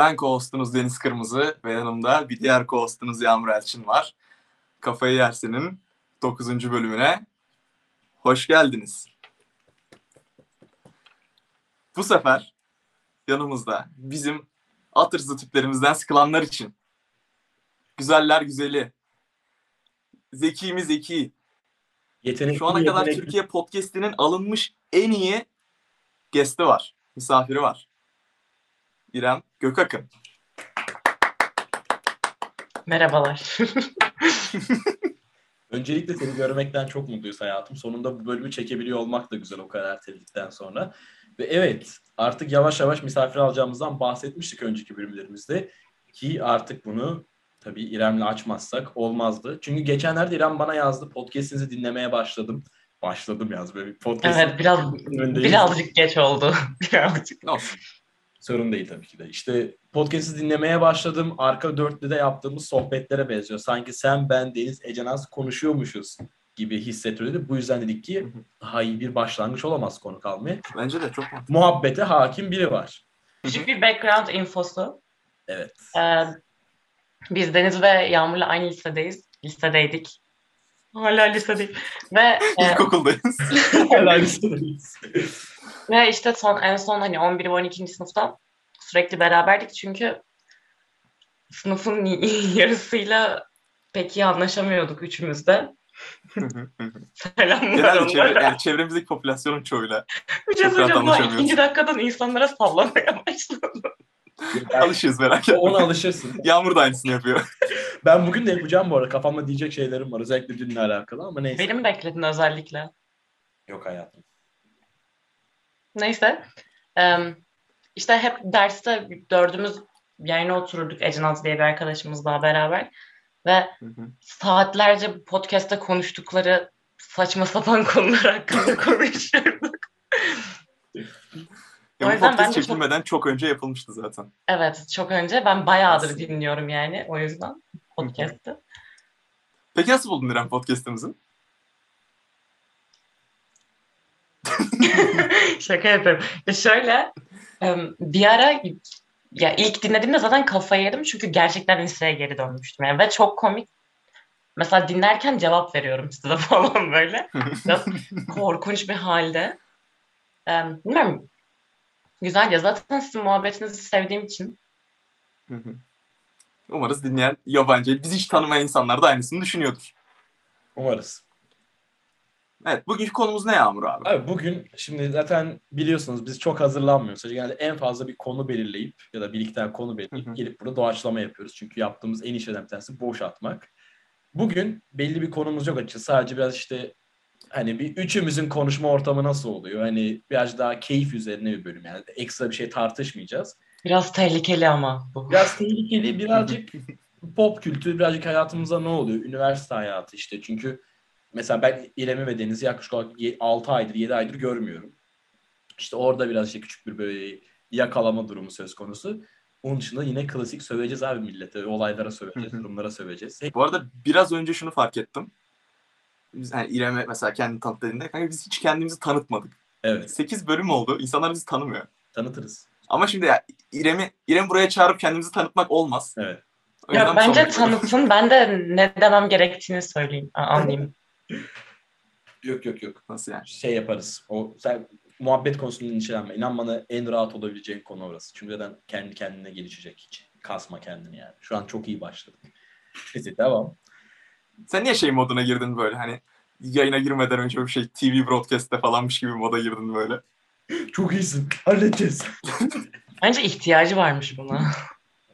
Ben co-hostunuz Deniz Kırmızı ve yanımda bir diğer co-hostunuz Yağmur Elçin var. Kafayı Yersin'in 9. bölümüne hoş geldiniz. Bu sefer yanımızda bizim at hırsızı tiplerimizden sıkılanlar için güzeller güzeli, zeki mi zeki, Yetenekli şu ana kadar yetenekli. Türkiye podcast'inin alınmış en iyi guest'i var, misafiri var. İrem Gökakın. Merhabalar. Öncelikle seni görmekten çok mutluyuz hayatım. Sonunda bu bölümü çekebiliyor olmak da güzel o kadar erteledikten sonra. Ve evet artık yavaş yavaş misafir alacağımızdan bahsetmiştik önceki bölümlerimizde. Ki artık bunu tabii İrem'le açmazsak olmazdı. Çünkü geçenlerde İrem bana yazdı. Podcast'inizi dinlemeye başladım. Başladım yaz böyle bir podcast. evet biraz birazcık geç oldu. birazcık. Olsun? Sorun değil tabii ki de. İşte podcast'i dinlemeye başladım. Arka dörtlüde yaptığımız sohbetlere benziyor. Sanki sen, ben, Deniz, Ece Naz konuşuyormuşuz gibi hissettiriyordu. Bu yüzden dedik ki daha iyi bir başlangıç olamaz konu kalmaya. Bence de çok mantıklı. Muhabbete hakim biri var. Küçük bir background infosu. Evet. Ee, biz Deniz ve Yağmur'la aynı lisedeyiz. Lisedeydik. Hala lisedeyiz. Ve e, İlkokuldayız. Ve işte son en son hani 11 ve 12. sınıfta sürekli beraberdik çünkü sınıfın yarısıyla pek iyi anlaşamıyorduk üçümüz de. Selamlar Genelde çevre, yani çevremizdeki popülasyonun çoğuyla Bir şey söyleyeceğim. İkinci dakikadan insanlara sallamaya başladı. alışıyoruz merak etme. Ona alışırsın. Yağmur da aynısını yapıyor. Ben bugün de yapacağım bu arada. Kafamda diyecek şeylerim var. Özellikle dünle alakalı ama neyse. Beni mi bekledin özellikle? Yok hayatım. Neyse. İşte hep derste dördümüz yayına otururduk Ecenaz diye bir arkadaşımızla beraber. Ve saatlerce bu podcast'te konuştukları saçma sapan konular hakkında konuşurduk. Ya O yüzden podcast ben de çok- çekilmeden çok önce yapılmıştı zaten. Evet, çok önce. Ben bayağıdır Aslında. dinliyorum yani o yüzden podcast'ı. Peki nasıl buldun İrem podcast'ımızı? Şaka yapıyorum. Ya şöyle bir ara ya ilk dinlediğimde zaten kafayı yedim çünkü gerçekten liseye geri dönmüştüm. Yani ve çok komik. Mesela dinlerken cevap veriyorum size falan böyle. Biraz korkunç bir halde. Em, bilmiyorum. Güzel ya. Zaten sizin muhabbetinizi sevdiğim için. Umarız dinleyen yabancı, bizi hiç tanımayan insanlar da aynısını düşünüyordur. Umarız. Evet, bugünkü konumuz ne Yağmur abi? Abi bugün şimdi zaten biliyorsunuz biz çok hazırlanmıyoruz. Yani en fazla bir konu belirleyip ya da bir iki tane konu belirleyip Hı hı. gelip burada doğaçlama yapıyoruz. Çünkü yaptığımız en iyi şeylerden bir tanesi boş atmak. Bugün belli bir konumuz yok açıkçası. Sadece biraz işte hani bir üçümüzün konuşma ortamı nasıl oluyor? Hani biraz daha keyif üzerine bir bölüm. Yani ekstra bir şey tartışmayacağız. Biraz tehlikeli ama bu. Biraz tehlikeli, birazcık pop kültürü, birazcık hayatımızda ne oluyor? Üniversite hayatı işte. Çünkü mesela ben İrem'i ve Deniz'i yaklaşık olarak 6 aydır, 7 aydır görmüyorum. İşte orada biraz işte küçük bir böyle yakalama durumu söz konusu. Onun dışında yine klasik söveceğiz abi millete. Olaylara söveceğiz, durumlara söveceğiz. Bu arada biraz önce şunu fark ettim. Biz yani İrem'e mesela kendini tanıt dediğinde kanka biz hiç kendimizi tanıtmadık. evet 8 bölüm oldu. İnsanlar bizi tanımıyor. tanıtırız. Ama şimdi ya İrem'i İrem buraya çağırıp kendimizi tanıtmak olmaz. Evet. Ya bence tanıtın. Ben de ne demem gerektiğini söyleyeyim. Anlayayım. Yok yok yok. Nasıl yani? Şey yaparız. O sen muhabbet konusunda endişelenme. İnan bana en rahat olabileceğin konu orası. Çünkü zaten kendi kendine gelişecek hiç. Kasma kendini yani. Şu an çok iyi başladık. Neyse devam. Sen niye şey moduna girdin böyle hani yayına girmeden önce bir şey TV broadcast'te falanmış gibi moda girdin böyle. Çok iyisin. Halledeceğiz. Bence ihtiyacı varmış buna.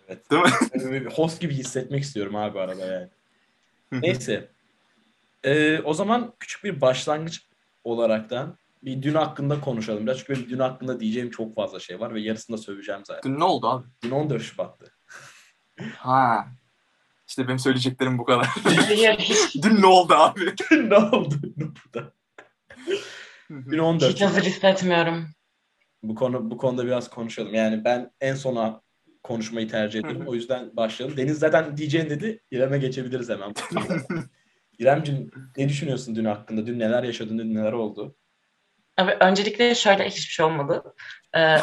Evet. Değil mi? Host gibi hissetmek istiyorum abi arada yani. Neyse. Ee, o zaman küçük bir başlangıç olaraktan bir dün hakkında konuşalım. Biraz çünkü benim dün hakkında diyeceğim çok fazla şey var ve yarısını da söveceğim zaten. Dün ne oldu abi? Dün 14 Şubat'tı. Ha. İşte benim söyleyeceklerim bu kadar. Dün ne oldu abi? Dün ne oldu burada? Dün 14 hiç hazır hissetmiyorum. Bu konu bu konuda biraz konuşalım. Yani ben en sona konuşmayı tercih ediyorum. O yüzden başlayalım. Deniz zaten diyeceğin dedi. İrem'e geçebiliriz hemen. İremciğim ne düşünüyorsun dün hakkında? Dün neler yaşadın? Dün neler oldu? Abi öncelikle şöyle hiçbir şey olmadı. Ee,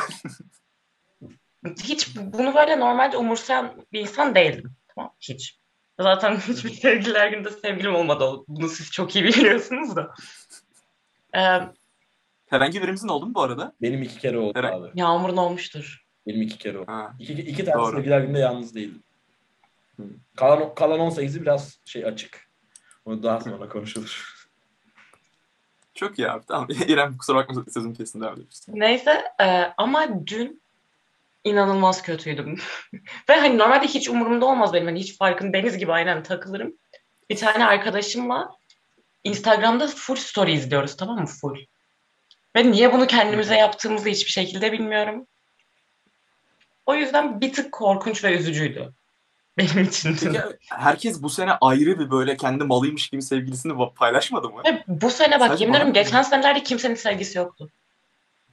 hiç bunu böyle normalde umursayan bir insan değildim. Tamam hiç. Zaten hiçbir sevgililer günde sevgilim olmadı. Bunu siz çok iyi biliyorsunuz da. Ee, Herhangi birimizin oldu mu bu arada? Benim iki kere oldu Evet. abi. Yağmur'un olmuştur. Benim iki kere oldu. Ha. İki, iki tane Doğru. sevgiler günde yalnız değildim. Kalan, kalan 18'i biraz şey açık. Onu daha sonra konuşulur. Çok iyi abi. Tamam. İrem kusura bakma sözüm kesin devam edebilirsin. Neyse e, ama dün inanılmaz kötüydüm. Ve hani normalde hiç umurumda olmaz benim. Hani hiç farkın deniz gibi aynen takılırım. Bir tane arkadaşımla Instagram'da full story izliyoruz tamam mı? Full. Ve niye bunu kendimize yaptığımızı hiçbir şekilde bilmiyorum. O yüzden bir tık korkunç ve üzücüydü. Benim için. Peki herkes bu sene ayrı bir böyle kendi malıymış gibi sevgilisini paylaşmadı mı? Bu sene bak Sadece yemin ederim geçen senelerde kimsenin sevgisi yoktu.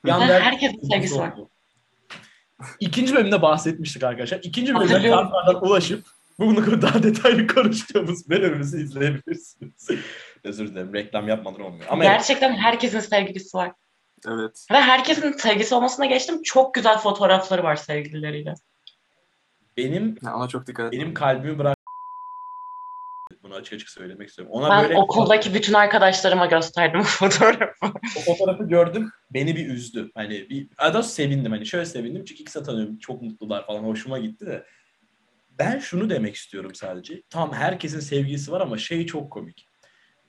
Yan Ve der- herkesin sevgisi var. İkinci bölümde bahsetmiştik arkadaşlar. İkinci bölümde kartlardan ulaşıp bunu daha detaylı konuştuğumuz bölümümüzü izleyebilirsiniz. Özür dilerim reklam yapmadan olmuyor. Ama evet, Gerçekten herkesin sevgilisi var. Evet. Ve herkesin sevgisi olmasına geçtim. Çok güzel fotoğrafları var sevgilileriyle. Benim Ya ona çok dikkat et. benim kalbimi bırak bunu açık açık söylemek istiyorum. Ona Ben böyle okuldaki bütün arkadaşlarıma gösterdim o fotoğrafı. o fotoğrafı gördüm. Beni bir üzdü. Hani bir ada sevindim. Hani şöyle sevindim çünkü ikisi de tanıyorum. Çok mutlular falan. Hoşuma gitti de. Ben şunu demek istiyorum sadece. Tam herkesin sevgilisi var ama şey çok komik.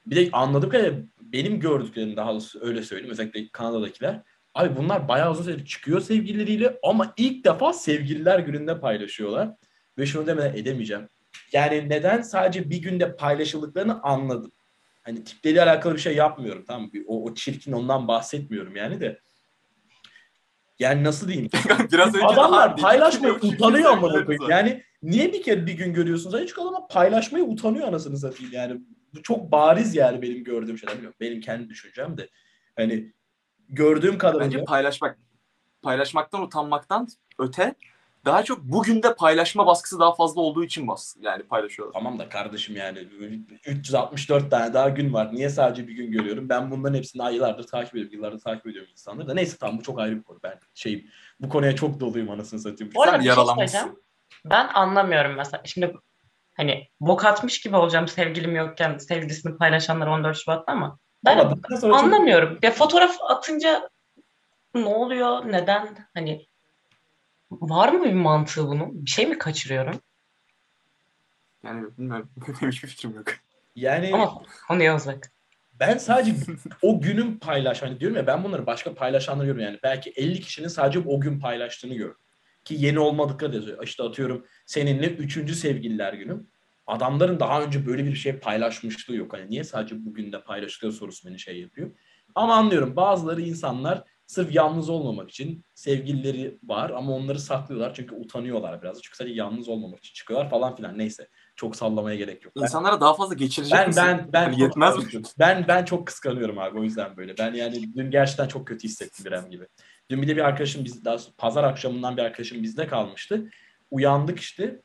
Bir de anladığım kadarıyla benim gördüklerim daha doğrusu öyle söyleyeyim. Özellikle Kanada'dakiler. Abi bunlar bayağı uzun süredir çıkıyor sevgilileriyle ama ilk defa sevgililer gününde paylaşıyorlar. Ve şunu demeden edemeyeceğim. Yani neden sadece bir günde paylaşıldıklarını anladım. Hani tipleriyle alakalı bir şey yapmıyorum tamam mı? O, o çirkin ondan bahsetmiyorum yani de. Yani nasıl diyeyim? Biraz önce Adamlar paylaşmaya utanıyor koyayım. Yani niye bir kere bir gün görüyorsunuz? Hiç adamlar paylaşmaya utanıyor anasını satayım yani. Bu çok bariz yani benim gördüğüm şeyler. Bilmiyorum, benim kendi düşüncem de. Hani gördüğüm kadarıyla Bence paylaşmak paylaşmaktan utanmaktan öte daha çok bugün de paylaşma baskısı daha fazla olduğu için bas yani paylaşıyorlar. Tamam da kardeşim yani 364 tane daha gün var. Niye sadece bir gün görüyorum? Ben bunların hepsini aylardır takip ediyorum. Yıllardır takip ediyorum insanları da. Neyse tamam bu çok ayrı bir konu. Ben şeyim bu konuya çok doluyum anasını satayım. Bu arada Sen bir şey yaralanmışsın. söyleyeceğim. Ben anlamıyorum mesela. Şimdi hani bok atmış gibi olacağım sevgilim yokken sevgilisini paylaşanlar 14 Şubat'ta ama ben Ama sonra çok- anlamıyorum. Ya fotoğraf atınca ne oluyor? Neden? Hani var mı bir mantığı bunun? Bir şey mi kaçırıyorum? Yani bilmiyorum. Benim hiçbir fikrim yok. yani Ama konuya uzak. Ben sadece o günün paylaş hani diyorum ya ben bunları başka paylaşanları görüyorum yani belki 50 kişinin sadece o gün paylaştığını gördüm. Ki yeni olmadıkları da yazıyor. İşte atıyorum seninle üçüncü sevgililer günüm. Adamların daha önce böyle bir şey paylaşmışlığı yok. Hani niye sadece bugün de paylaşılıyor sorusu beni şey yapıyor. Ama anlıyorum bazıları insanlar sırf yalnız olmamak için sevgilileri var ama onları saklıyorlar çünkü utanıyorlar biraz. Çünkü sadece yalnız olmamak için çıkıyorlar falan filan. Neyse çok sallamaya gerek yok. Ben- İnsanlara daha fazla geçirecek ben misin? ben ben çok yetmez mi? Ben ben çok kıskanıyorum abi o yüzden böyle. Ben yani dün gerçekten çok kötü hissettim İrem gibi. Dün bir de bir arkadaşım biz daha pazar akşamından bir arkadaşım bizde kalmıştı. Uyandık işte.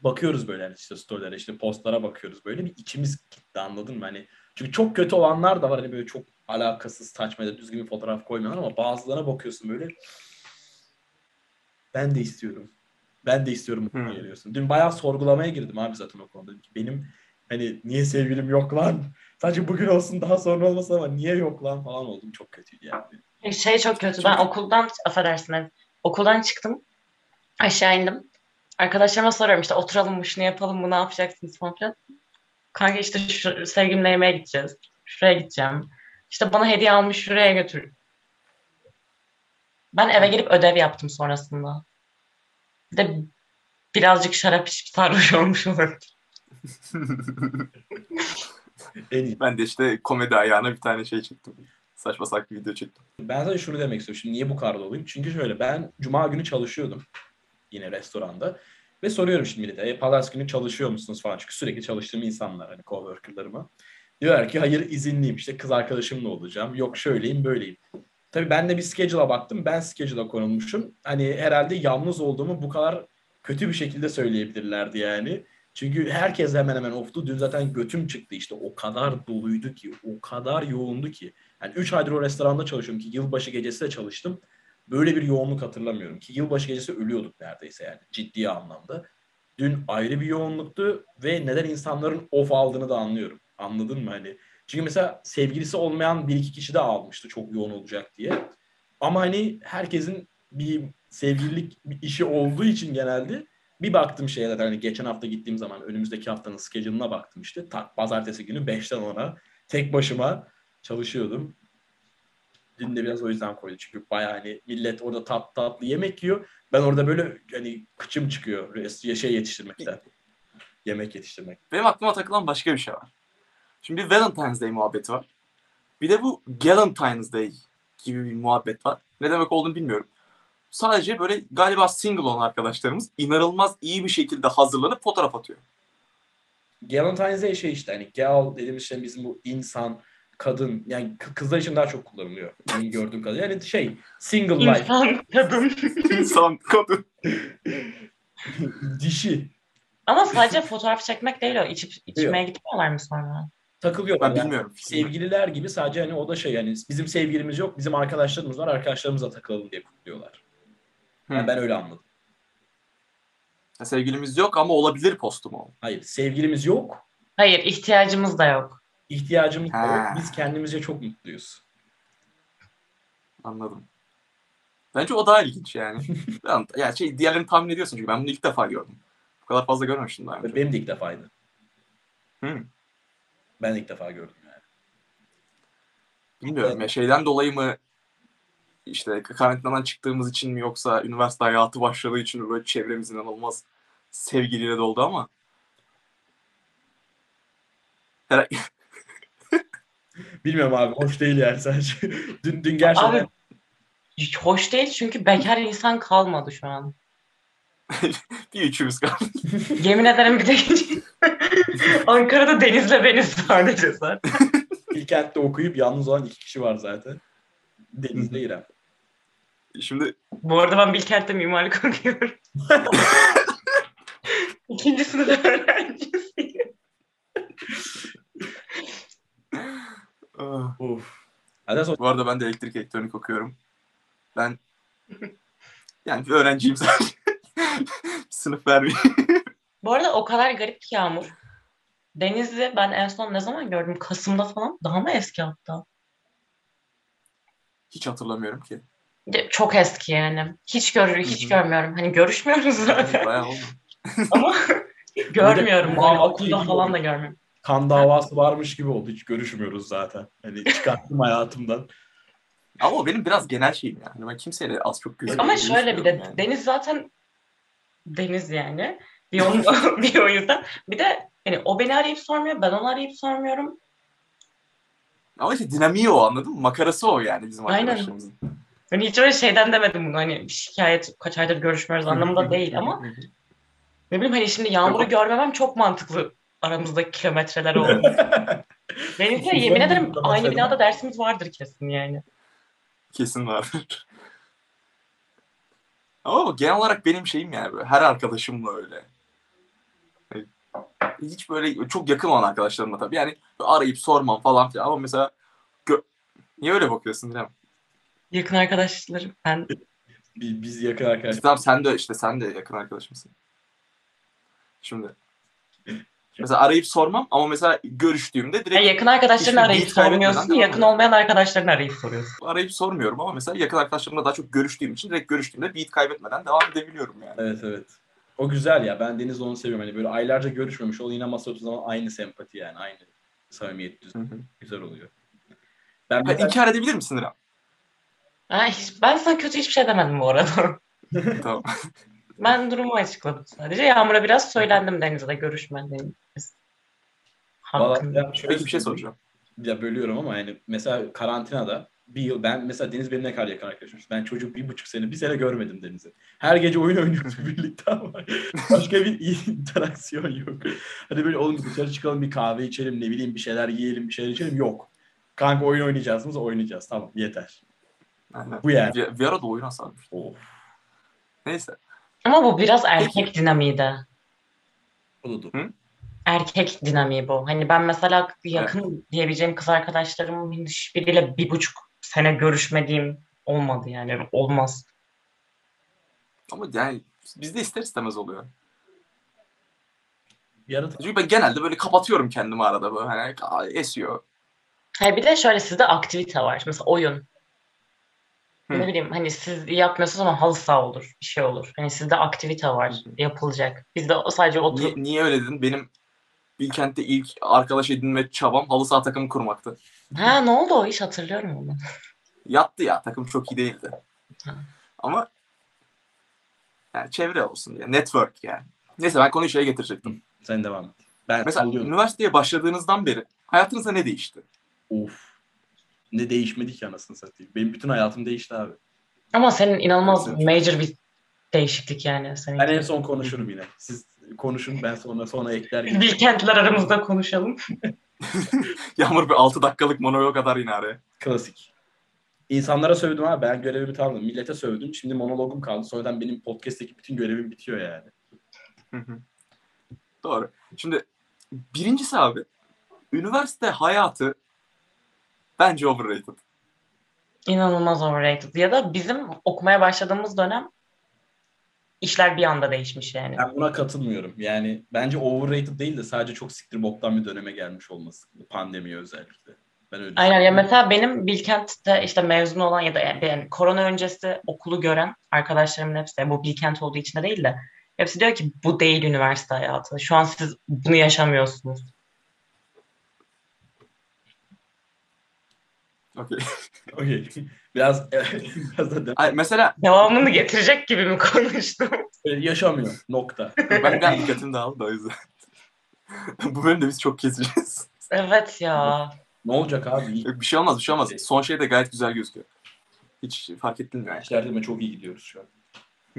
Bakıyoruz böyle hani işte storylere işte postlara bakıyoruz böyle bir içimiz gitti anladın mı? Hani çünkü çok kötü olanlar da var hani böyle çok alakasız saçma ya da düzgün bir fotoğraf koymuyorlar ama bazılarına bakıyorsun böyle ben de istiyorum. Ben de istiyorum Hmm. geliyorsun. Dün bayağı sorgulamaya girdim abi zaten o konuda. Benim hani niye sevgilim yok lan? Sadece bugün olsun daha sonra olmasın ama niye yok lan falan oldum. Çok kötüydü yani. Şey çok kötü. Ben okuldan affedersin. okuldan çıktım. Aşağı indim. Arkadaşlarıma soruyorum işte oturalım mı şunu yapalım mı ne yapacaksınız falan filan. Kanka işte şu, sevgilimle yemeğe gideceğiz. Şuraya gideceğim. İşte bana hediye almış şuraya götür. Ben eve gelip ödev yaptım sonrasında. Bir de birazcık şarap içip sarhoş olmuş olabilir. En iyi. ben de işte komedi ayağına bir tane şey çektim. Saçma sapan bir video çektim. Ben sadece şunu demek istiyorum. Şimdi niye bu kadar doluyum? Çünkü şöyle ben cuma günü çalışıyordum. Yine restoranda. Ve soruyorum şimdi millete. E, pazartesi günü çalışıyor musunuz falan. Çünkü sürekli çalıştığım insanlar hani coworkerlarıma. Diyorlar ki hayır izinliyim. İşte kız arkadaşımla olacağım. Yok şöyleyim böyleyim. Tabii ben de bir schedule'a baktım. Ben schedule'a konulmuşum. Hani herhalde yalnız olduğumu bu kadar kötü bir şekilde söyleyebilirlerdi yani. Çünkü herkes hemen hemen oftu. Dün zaten götüm çıktı işte. O kadar doluydu ki. O kadar yoğundu ki. Yani 3 aydır o restoranda çalışıyorum ki yılbaşı gecesi de çalıştım. Böyle bir yoğunluk hatırlamıyorum ki yılbaşı gecesi ölüyorduk neredeyse yani ciddi anlamda. Dün ayrı bir yoğunluktu ve neden insanların off aldığını da anlıyorum. Anladın mı hani? Çünkü mesela sevgilisi olmayan bir iki kişi de almıştı çok yoğun olacak diye. Ama hani herkesin bir sevgililik işi olduğu için genelde bir baktım şeyler hani geçen hafta gittiğim zaman önümüzdeki haftanın schedule'ına baktım işte. Tak pazartesi günü 5'ten 10'a tek başıma çalışıyordum. Dün de biraz o yüzden koydu. Çünkü bayağı hani millet orada tat tatlı yemek yiyor. Ben orada böyle hani kıçım çıkıyor şey yetiştirmekten. Yemek yetiştirmek. Benim aklıma takılan başka bir şey var. Şimdi bir Valentine's Day muhabbeti var. Bir de bu Galentine's Day gibi bir muhabbet var. Ne demek olduğunu bilmiyorum. Sadece böyle galiba single olan arkadaşlarımız inanılmaz iyi bir şekilde hazırlanıp fotoğraf atıyor. Galentine's Day şey işte hani gal dediğimiz şey bizim bu insan, kadın yani kı- kızlar için daha çok kullanılıyor. Benim gördüğüm kadarıyla. Yani şey single life, İnsan, kadın. İnsan, kadın. dişi Ama sadece fotoğraf çekmek değil o. İçip, içmeye gitmiyorlar mı sonra? takılıyorlar. Ben Yani bilmiyorum. sevgililer gibi sadece hani o da şey yani bizim sevgilimiz yok, bizim arkadaşlarımız var, arkadaşlarımızla takılalım diye kutluyorlar. Yani Hı. ben öyle anladım. Sevgilimiz yok ama olabilir postu mu? Hayır, sevgilimiz yok, Hayır, ihtiyacımız da yok. İhtiyacımız Ha. yok. Biz kendimizce çok mutluyuz. Anladım. Bence o daha ilginç yani. Ya şey diğerlerini tahmin ediyorsun çünkü ben bunu ilk defa gördüm. Bu kadar fazla görmemiştim daha önce. benim de ilk defaydı. Hı. Ben ilk defa gördüm yani. Bilmiyorum ya şeyden dolayı mı işte karantinadan çıktığımız için mi yoksa üniversite hayatı başladığı için mi böyle çevremiz inanılmaz sevgiliyle doldu ama Bilmiyorum abi, hoş değil yani sadece. dün, dün gerçekten Abi hoş değil çünkü bekar insan kalmadı şu an. bir üçümüz kaldı. Yemin ederim bir de Ankara'da Deniz'le beniz sadece zaten. İlkent'te okuyup yalnız olan iki kişi var zaten. Deniz'le İrem. Şimdi Bu arada ben Bilkent'te mimarlık okuyorum. İkinci sınıf öğrencisiyim. Ah, sonra bu arada ben de elektrik elektronik okuyorum. Ben yani bir öğrenciyim sadece. Sınıf vermiyor. Bu arada o kadar garip ki Yağmur. Deniz'i ben en son ne zaman gördüm? Kasım'da falan. Daha mı eski hatta? Hiç hatırlamıyorum ki. Çok eski yani. Hiç görür, hiç Hı hı. görmüyorum. Hani görüşmüyoruz zaten. Bayağı oldu. Ama görmüyorum. Böyle- okulda falan da görmüyorum. Kan davası varmış gibi oldu. Hiç görüşmüyoruz zaten. Hani çıkarttım hayatımdan. Ama o benim biraz genel şeyim yani. Ben kimseyle az çok gözüm. Ama şöyle bir de yani. Deniz zaten Deniz yani. Bir, onun, bir o yüzden. Bir de hani o beni arayıp sormuyor. Ben onu arayıp sormuyorum. Ama işte dinamiği o anladın mı? Makarası o yani bizim Aynen. arkadaşlarımızın. Hani hiç öyle şeyden demedim bunu. Hani şikayet kaç aydır görüşmüyoruz anlamında değil ama ne bileyim hani şimdi Yağmur'u görmemem çok mantıklı aramızdaki kilometreler oldu. Deniz'le yemin ederim aynı binada dersimiz vardır kesin yani. Kesin vardır. Ama genel olarak benim şeyim yani böyle. Her arkadaşımla öyle. Hani Hiç böyle çok yakın olan arkadaşlarımla tabii. Yani arayıp sormam falan filan. Ama mesela gö- Niye öyle bakıyorsun İrem? Yakın arkadaşlarım. Ben Biz, biz yakın arkadaş. Tamam sen de işte sen de yakın arkadaşımsın. Şimdi mesela arayıp sormam ama mesela görüştüğümde direkt Yani yakın arkadaşlarını arayıp sormuyorsun. Yakın olmayan arkadaşlarını arayıp soruyorsun. arayıp sormuyorum ama mesela yakın arkadaşlarımla daha çok görüştüğüm için direkt görüştüğümde beat kaybetmeden devam edebiliyorum yani. Evet evet. O güzel ya. Ben Deniz'le onu seviyorum. Hani böyle aylarca görüşmemiş ol yine masa oturduğu zaman aynı sempati yani. Aynı samimiyet. Güzel oluyor. Ben mesela- inkar edebilir misin İrem? Ha, hiç- ben sana kötü hiçbir şey demedim bu arada. tamam. Ben durumu açıkladım sadece. Yağmur'a biraz söylendim Deniz'le görüşmediğimiz hakkında. ya şöyle bir şey soracağım. Ya bölüyorum ama yani mesela karantinada bir yıl ben mesela Deniz benim ne kadar yakın arkadaşımız. Ben çocuk bir buçuk sene bir sene görmedim Deniz'i. Her gece oyun oynuyoruz birlikte ama başka bir interaksiyon yok. Hani böyle oğlum dışarı çıkalım bir kahve içelim ne bileyim bir şeyler yiyelim bir şeyler içelim yok. Kanka oyun oynayacağız mı? Oynayacağız. Tamam yeter. Aynen. Bu yani. Bir, bir ara da oyun sarmış. Of. Neyse. Ama bu biraz erkek dinamiği de. Oldu. Erkek dinamiği bu. Hani ben mesela yakın diyebileceğim kız arkadaşlarımın hiçbiriyle bir buçuk sene görüşmediğim olmadı yani. Olmaz. Ama yani bizde ister istemez oluyor. Ara Çünkü ben genelde böyle kapatıyorum kendimi arada böyle hani "Aa, esiyor. Hayır bir de şöyle sizde aktivite var. Mesela oyun. Hı. Ne bileyim hani siz yapmıyorsunuz ama halı saha olur. Bir şey olur. Hani sizde aktivite var. Yapılacak. Bizde o sadece oturup Niye, niye öyle dedin? Benim Bilkent'te ilk arkadaş edinme çabam halı saha takımı kurmaktı. Ha ne oldu o iş hatırlıyorum onu. Yattı ya takım çok iyi değildi. Ha. Ama yani çevre olsun diye. Network yani. Neyse ben konuyu şeye getirecektim. sen devam et. Ben Mesela sallıyorum. üniversiteye başladığınızdan beri hayatınızda ne değişti? Of. Ne değişmedi ki anasını satayım. Benim bütün hayatım değişti abi. Ama senin inanılmaz Evet. major bir değişiklik yani. Senin Ben en son konuşurum yine. Siz konuşun ben sonra sonra ekler gibi. Bilkentler aramızda konuşalım. Yağmur bir 6 dakikalık monolog kadar yine araya. Klasik. İnsanlara sövdüm abi. Ben görevimi tamamladım. Millete sövdüm. Şimdi monologum kaldı. Sonradan benim podcast'teki bütün görevim bitiyor yani. Hı hı. Doğru. Şimdi birincisi abi üniversite hayatı bence overrated. İnanılmaz overrated. Ya da bizim okumaya başladığımız dönem işler bir anda değişmiş yani. Ben buna katılmıyorum. Yani bence overrated değil de sadece çok siktir boktan bir döneme gelmiş olması. Pandemiye özellikle. Ben öyle Aynen ya mesela benim Bilkent'te işte mezun olan ya da yani yani korona öncesi okulu gören arkadaşlarımın hepsi bu Bilkent olduğu için de değil de hepsi diyor ki bu değil üniversite hayatı. Şu an siz bunu yaşamıyorsunuz. Okey. Okey. Biraz, biraz da de- Ay, Mesela Devamını getirecek gibi mi konuştum? yaşamıyor. Nokta. ben ben dikkatim dağıldı da o yüzden. Bu bölümde biz çok keseceğiz. evet ya. Ne olacak abi? Bir şey olmaz bir şey olmaz. Son şey de gayet güzel gözüküyor. Hiç fark ettirmiyor yani. İşlerde çok iyi gidiyoruz şu an.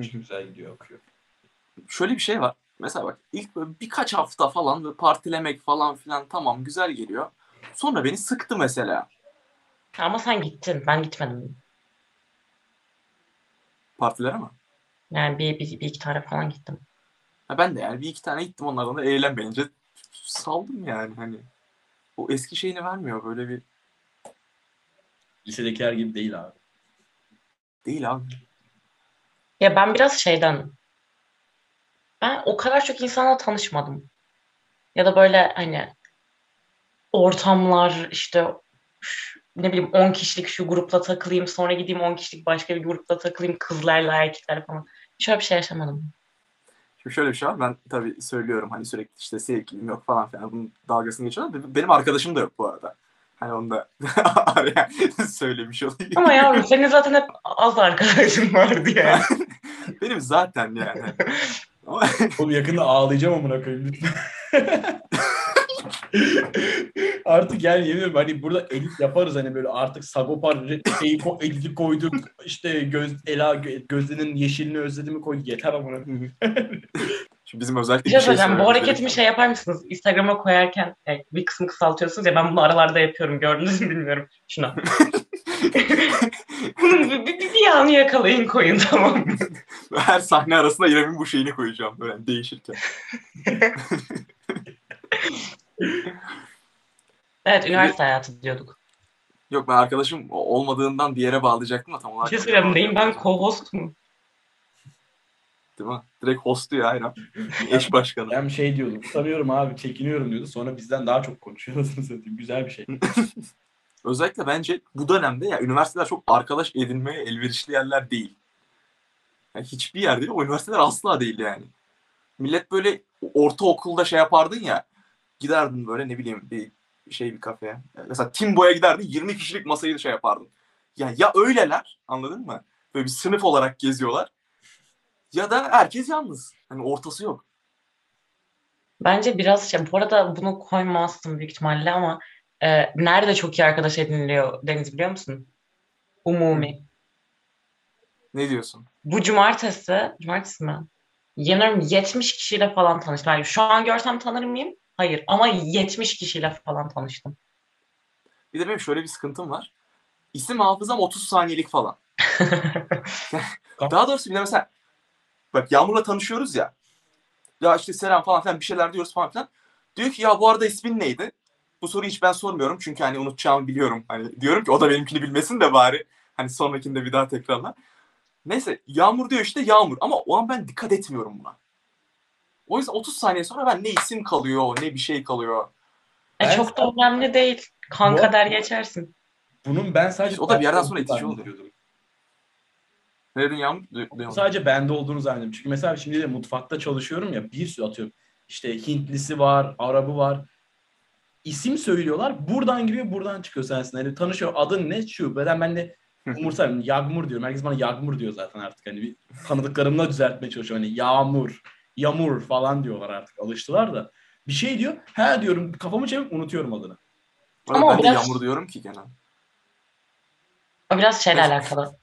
Çok güzel gidiyor akıyor. Şöyle bir şey var. Mesela bak ilk böyle birkaç hafta falan partilemek falan filan tamam güzel geliyor. Sonra beni sıktı mesela. Ama sen gittin. Ben gitmedim. Partilere mi? Yani bir, bir, bir iki tane falan gittim. Ha ben de yani bir iki tane gittim onlardan da eğlenmeyince saldım yani hani. O eski şeyini vermiyor böyle bir Lisedekiler gibi değil abi. değil abi. Ya ben biraz şeyden ben o kadar çok insanla tanışmadım. Ya da böyle hani ortamlar işte şu- ne bileyim 10 kişilik şu grupla takılayım sonra gideyim 10 kişilik başka bir grupla takılayım kızlarla erkekler falan. Şöyle bir şey yaşamadım. Şimdi şöyle bir şey var. Ben tabii söylüyorum hani sürekli işte sevgilim yok falan filan bunun dalgasını geçiyorlar. da Benim arkadaşım da yok bu arada. Hani onu da araya söylemiş olayım. Ama yavrum senin zaten hep az arkadaşın vardı yani. Benim zaten yani. Oğlum yakında ağlayacağım amına koyayım lütfen. artık yani yemin ediyorum hani burada edit yaparız hani böyle artık Sagopar şeyi ko- editi koyduk işte göz Ela gö- gözünün yeşilini özlediğimi koyduk yeter koyayım. Şimdi bizim özellikle Bir şey bir şey. Bu hareketimi şey yapar mısınız? Instagram'a koyarken e, bir kısmı kısaltıyorsunuz ya ben bunu aralarda yapıyorum. Gördünüz mü bilmiyorum. Şuna. Bunun bir, bir, bir, bir anı yakalayın koyun tamam mı? Her sahne arasında İrem'in bu şeyini koyacağım böyle değişirken. Evet üniversite hayatı diyorduk. Yok ben arkadaşım olmadığından bir yere bağlayacaktım da tam Bir olarak. şey söyleyeyim neyim ben co-host mu? Değil mi? Direkt hostu ya İrem. Eş başkanı. Ben şey diyordum utanıyorum abi çekiniyorum diyordu sonra bizden daha çok konuşuyor nasıl satayım güzel bir şey. Özellikle bence bu dönemde ya üniversiteler çok arkadaş edinmeye elverişli yerler değil. Yani hiçbir yer değil. O üniversiteler asla değil yani. Millet böyle ortaokulda şey yapardın ya. Giderdin böyle ne bileyim bir şey bir kafeye. Mesela Timbo'ya giderdin 20 kişilik masayı şey yapardın. Ya ya öyleler anladın mı? Böyle bir sınıf olarak geziyorlar. Ya da herkes yalnız. Hani ortası yok. Bence biraz şey bu arada bunu koymazsın büyük ihtimalle ama e, nerede çok iyi arkadaş ediniliyor Deniz biliyor musun? Umumi. Ne diyorsun? Bu cumartesi, cumartesi mi? Yanarım 70 kişiyle falan tanıştım. Yani şu an görsem tanır mıyım? Hayır ama 70 kişiyle falan tanıştım. Bir de benim şöyle bir sıkıntım var. İsim hafızam 30 saniyelik falan. Daha doğrusu bir de mesela bak Yağmur'la tanışıyoruz ya. Ya işte selam falan filan bir şeyler diyoruz falan filan. Diyor ki ya bu arada ismin neydi? Bu soruyu hiç ben sormuyorum çünkü hani unutacağımı biliyorum. Hani diyorum ki o da benimkini bilmesin de bari. Hani sonrakinde bir daha tekrarla. Neyse Yağmur diyor işte Yağmur ama o an ben dikkat etmiyorum buna. O yüzden 30 saniye sonra ben ne isim kalıyor ne bir şey kalıyor. E, Ben- çok da önemli değil. Kanka Bu- der geçersin. Bunun ben sadece O da bir yerden sonra itici oldu. zannediyordum. Ne duyamadım. Sadece bende olduğunu zannediyorum. Çünkü mesela şimdi de mutfakta çalışıyorum ya bir sürü atıyorum. İşte Hintlisi var, Arabı var. İsim söylüyorlar. Buradan giriyor, buradan çıkıyor sensin. Hani tanışıyor. Adın ne? Şu. Ben ben de umursamıyorum. Yağmur diyorum. Herkes bana Yağmur diyor zaten artık. Hani bir tanıdıklarımla düzeltmeye çalışıyorum. Hani Yağmur, Yağmur falan diyorlar artık. Alıştılar da. Bir şey diyor. He diyorum. Kafamı çevirip unutuyorum adını. Ama ben de biraz- Yağmur diyorum ki genel. O biraz şeyle Evet. alakalı.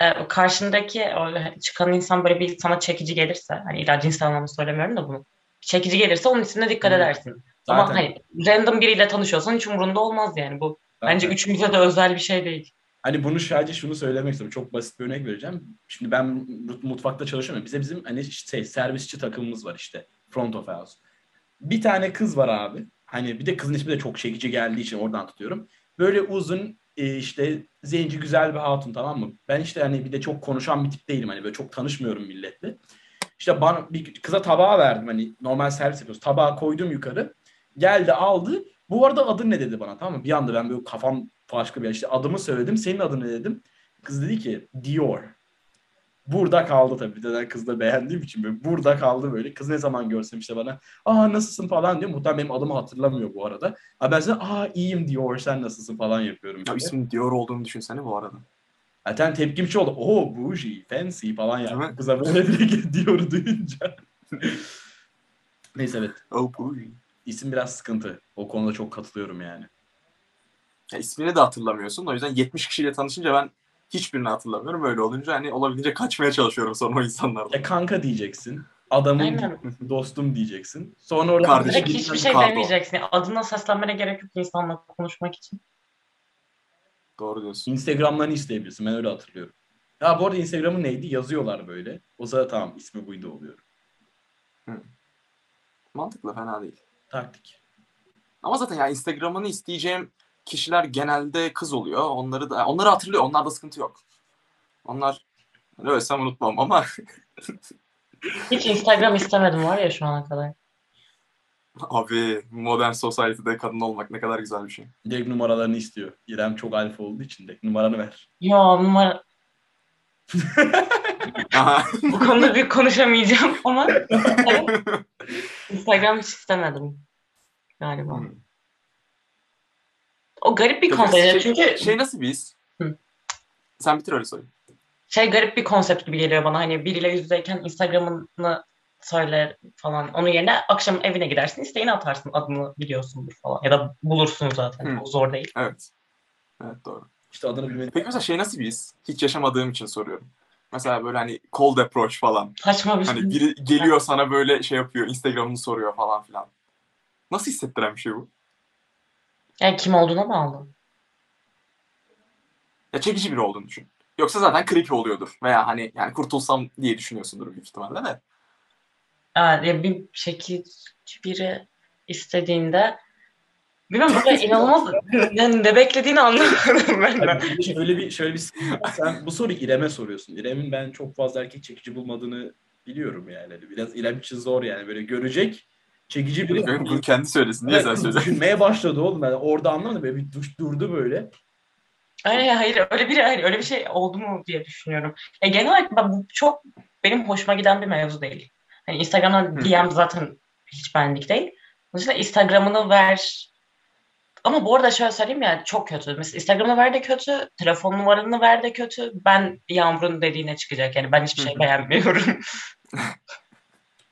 Ee, karşındaki o çıkan insan böyle bir sana çekici gelirse, hani illa cinsel anlamda söylemiyorum da bunu. Çekici gelirse onun ismine dikkat Hı. edersin. Ama Zaten- hani random biriyle tanışıyorsan hiç umurunda olmaz yani bu. Bence Zaten. üçümüze de özel bir şey değil. Hani bunu sadece şunu söylemek istiyorum. Çok basit bir örnek vereceğim. Şimdi ben mut- mutfakta çalışıyorum. Bize bizim hani şey, servisçi takımımız var işte. Front of house. Bir tane kız var abi. Hani bir de kızın ismi de çok çekici geldiği için oradan tutuyorum. Böyle uzun e, işte zenci güzel bir hatun tamam mı? Ben işte hani bir de çok konuşan bir tip değilim. Hani böyle çok tanışmıyorum milletle. İşte bana bir kıza tabağı verdim. Hani normal servis yapıyoruz. Tabağı koydum yukarı. Geldi aldı. Bu arada adın ne dedi bana tamam mı? Bir anda ben böyle kafam başka bir işte adımı söyledim. Senin adın ne dedim. Kız dedi ki Dior. Burada kaldı tabii. Ben kızı da beğendiğim için böyle burada kaldı böyle. Kız ne zaman görsem işte bana aa nasılsın falan diyor. Muhtemelen benim adımı hatırlamıyor bu arada. Ha ben sana aa iyiyim Dior sen nasılsın falan yapıyorum. Ya ismin Dior olduğunu düşünsene bu arada. Zaten tepkim şu oldu. Oo bougie, fancy falan mi? Kıza böyle direkt Dior'u duyunca. Neyse evet. Oh boy. İsim biraz sıkıntı. O konuda çok katılıyorum yani. Ya ismini de hatırlamıyorsun. O yüzden 70 kişiyle tanışınca ben hiçbirini hatırlamıyorum. Öyle olunca hani olabildiğince kaçmaya çalışıyorum sonra o insanlardan. Ya kanka diyeceksin. Adamın Aynen. dostum diyeceksin. Sonra orada Kardeşim. Direkt hiçbir şey Pardon. demeyeceksin. Adına seslenmene gerek yok insanla konuşmak için. Doğru diyorsun. Instagram'larını isteyebilirsin. Ben öyle hatırlıyorum. Ya bu arada Instagram'ın neydi? Yazıyorlar böyle. O zaman tamam ismi buydu oluyor. Mantıklı fena değil. Taktik. Ama zaten ya Instagram'ını isteyeceğim kişiler genelde kız oluyor. Onları da onları hatırlıyor. Onlarda sıkıntı yok. Onlar hani ölsem unutmam ama Hiç Instagram istemedim var ya şu ana kadar. abi modern society'de kadın olmak ne kadar güzel bir şey. Direkt numaralarını istiyor. İrem çok alfa olduğu için de numaranı ver. Ya numara bu konuda bir konuşamayacağım ama Instagram hiç istemedim galiba. Hmm. O garip bir konsept şey, çünkü şey nasıl bir his? Hı. Sen bitir öyle söyle. şey garip bir konsept gibi geliyor bana. Hani biriyle yüz yüzeyken Instagram'ını söyle falan. Onun yerine akşam evine gidersin isteğini atarsın adını biliyorsundur falan. Ya da bulursun zaten. Hı. O zor değil. Evet. Evet doğru. İşte adını bilmediğim. Peki mesela şey nasıl bir his? Hiç yaşamadığım için soruyorum. Mesela böyle hani cold approach falan. Saçma bir Hani şey. biri geliyor sana böyle şey yapıyor, Instagram'ını soruyor falan filan. Nasıl hissettiren bir şey bu? Yani kim olduğuna bağlı. Ya çekici biri olduğunu düşün. Yoksa zaten creepy oluyordur. Veya hani yani kurtulsam diye düşünüyorsundur büyük ihtimalle de. Yani ya bir şekil biri istediğinde bilmem böyle inanılmaz yani ne beklediğini anlamadım ben de. Bir de şöyle bir şöyle bir sen bu soruyu İrem'e soruyorsun. İrem'in ben çok fazla erkek çekici bulmadığını biliyorum yani. Hani Biraz İrem için zor yani böyle görecek çekici biri. Bunu kendi söylesin. Niye sen söylüyorsun? Düşünmeye başladı oğlum ben orada anlamadım böyle bir duş durdu böyle. Hayır hayır öyle bir hayır, öyle bir şey oldu mu diye düşünüyorum. Ya genel olarak ben, bu çok benim hoşuma giden bir mevzu değil. Hani Instagram'dan Hı. DM zaten hiç benlik değil. Yüzden Instagram'ını ver. Ama bu arada şöyle söyleyeyim ya çok kötü. Mesela Instagram'ını ver de kötü, telefon numaranı ver de kötü. Ben Yağmur'un dediğine çıkacak. Yani ben hiçbir şey beğenmiyorum.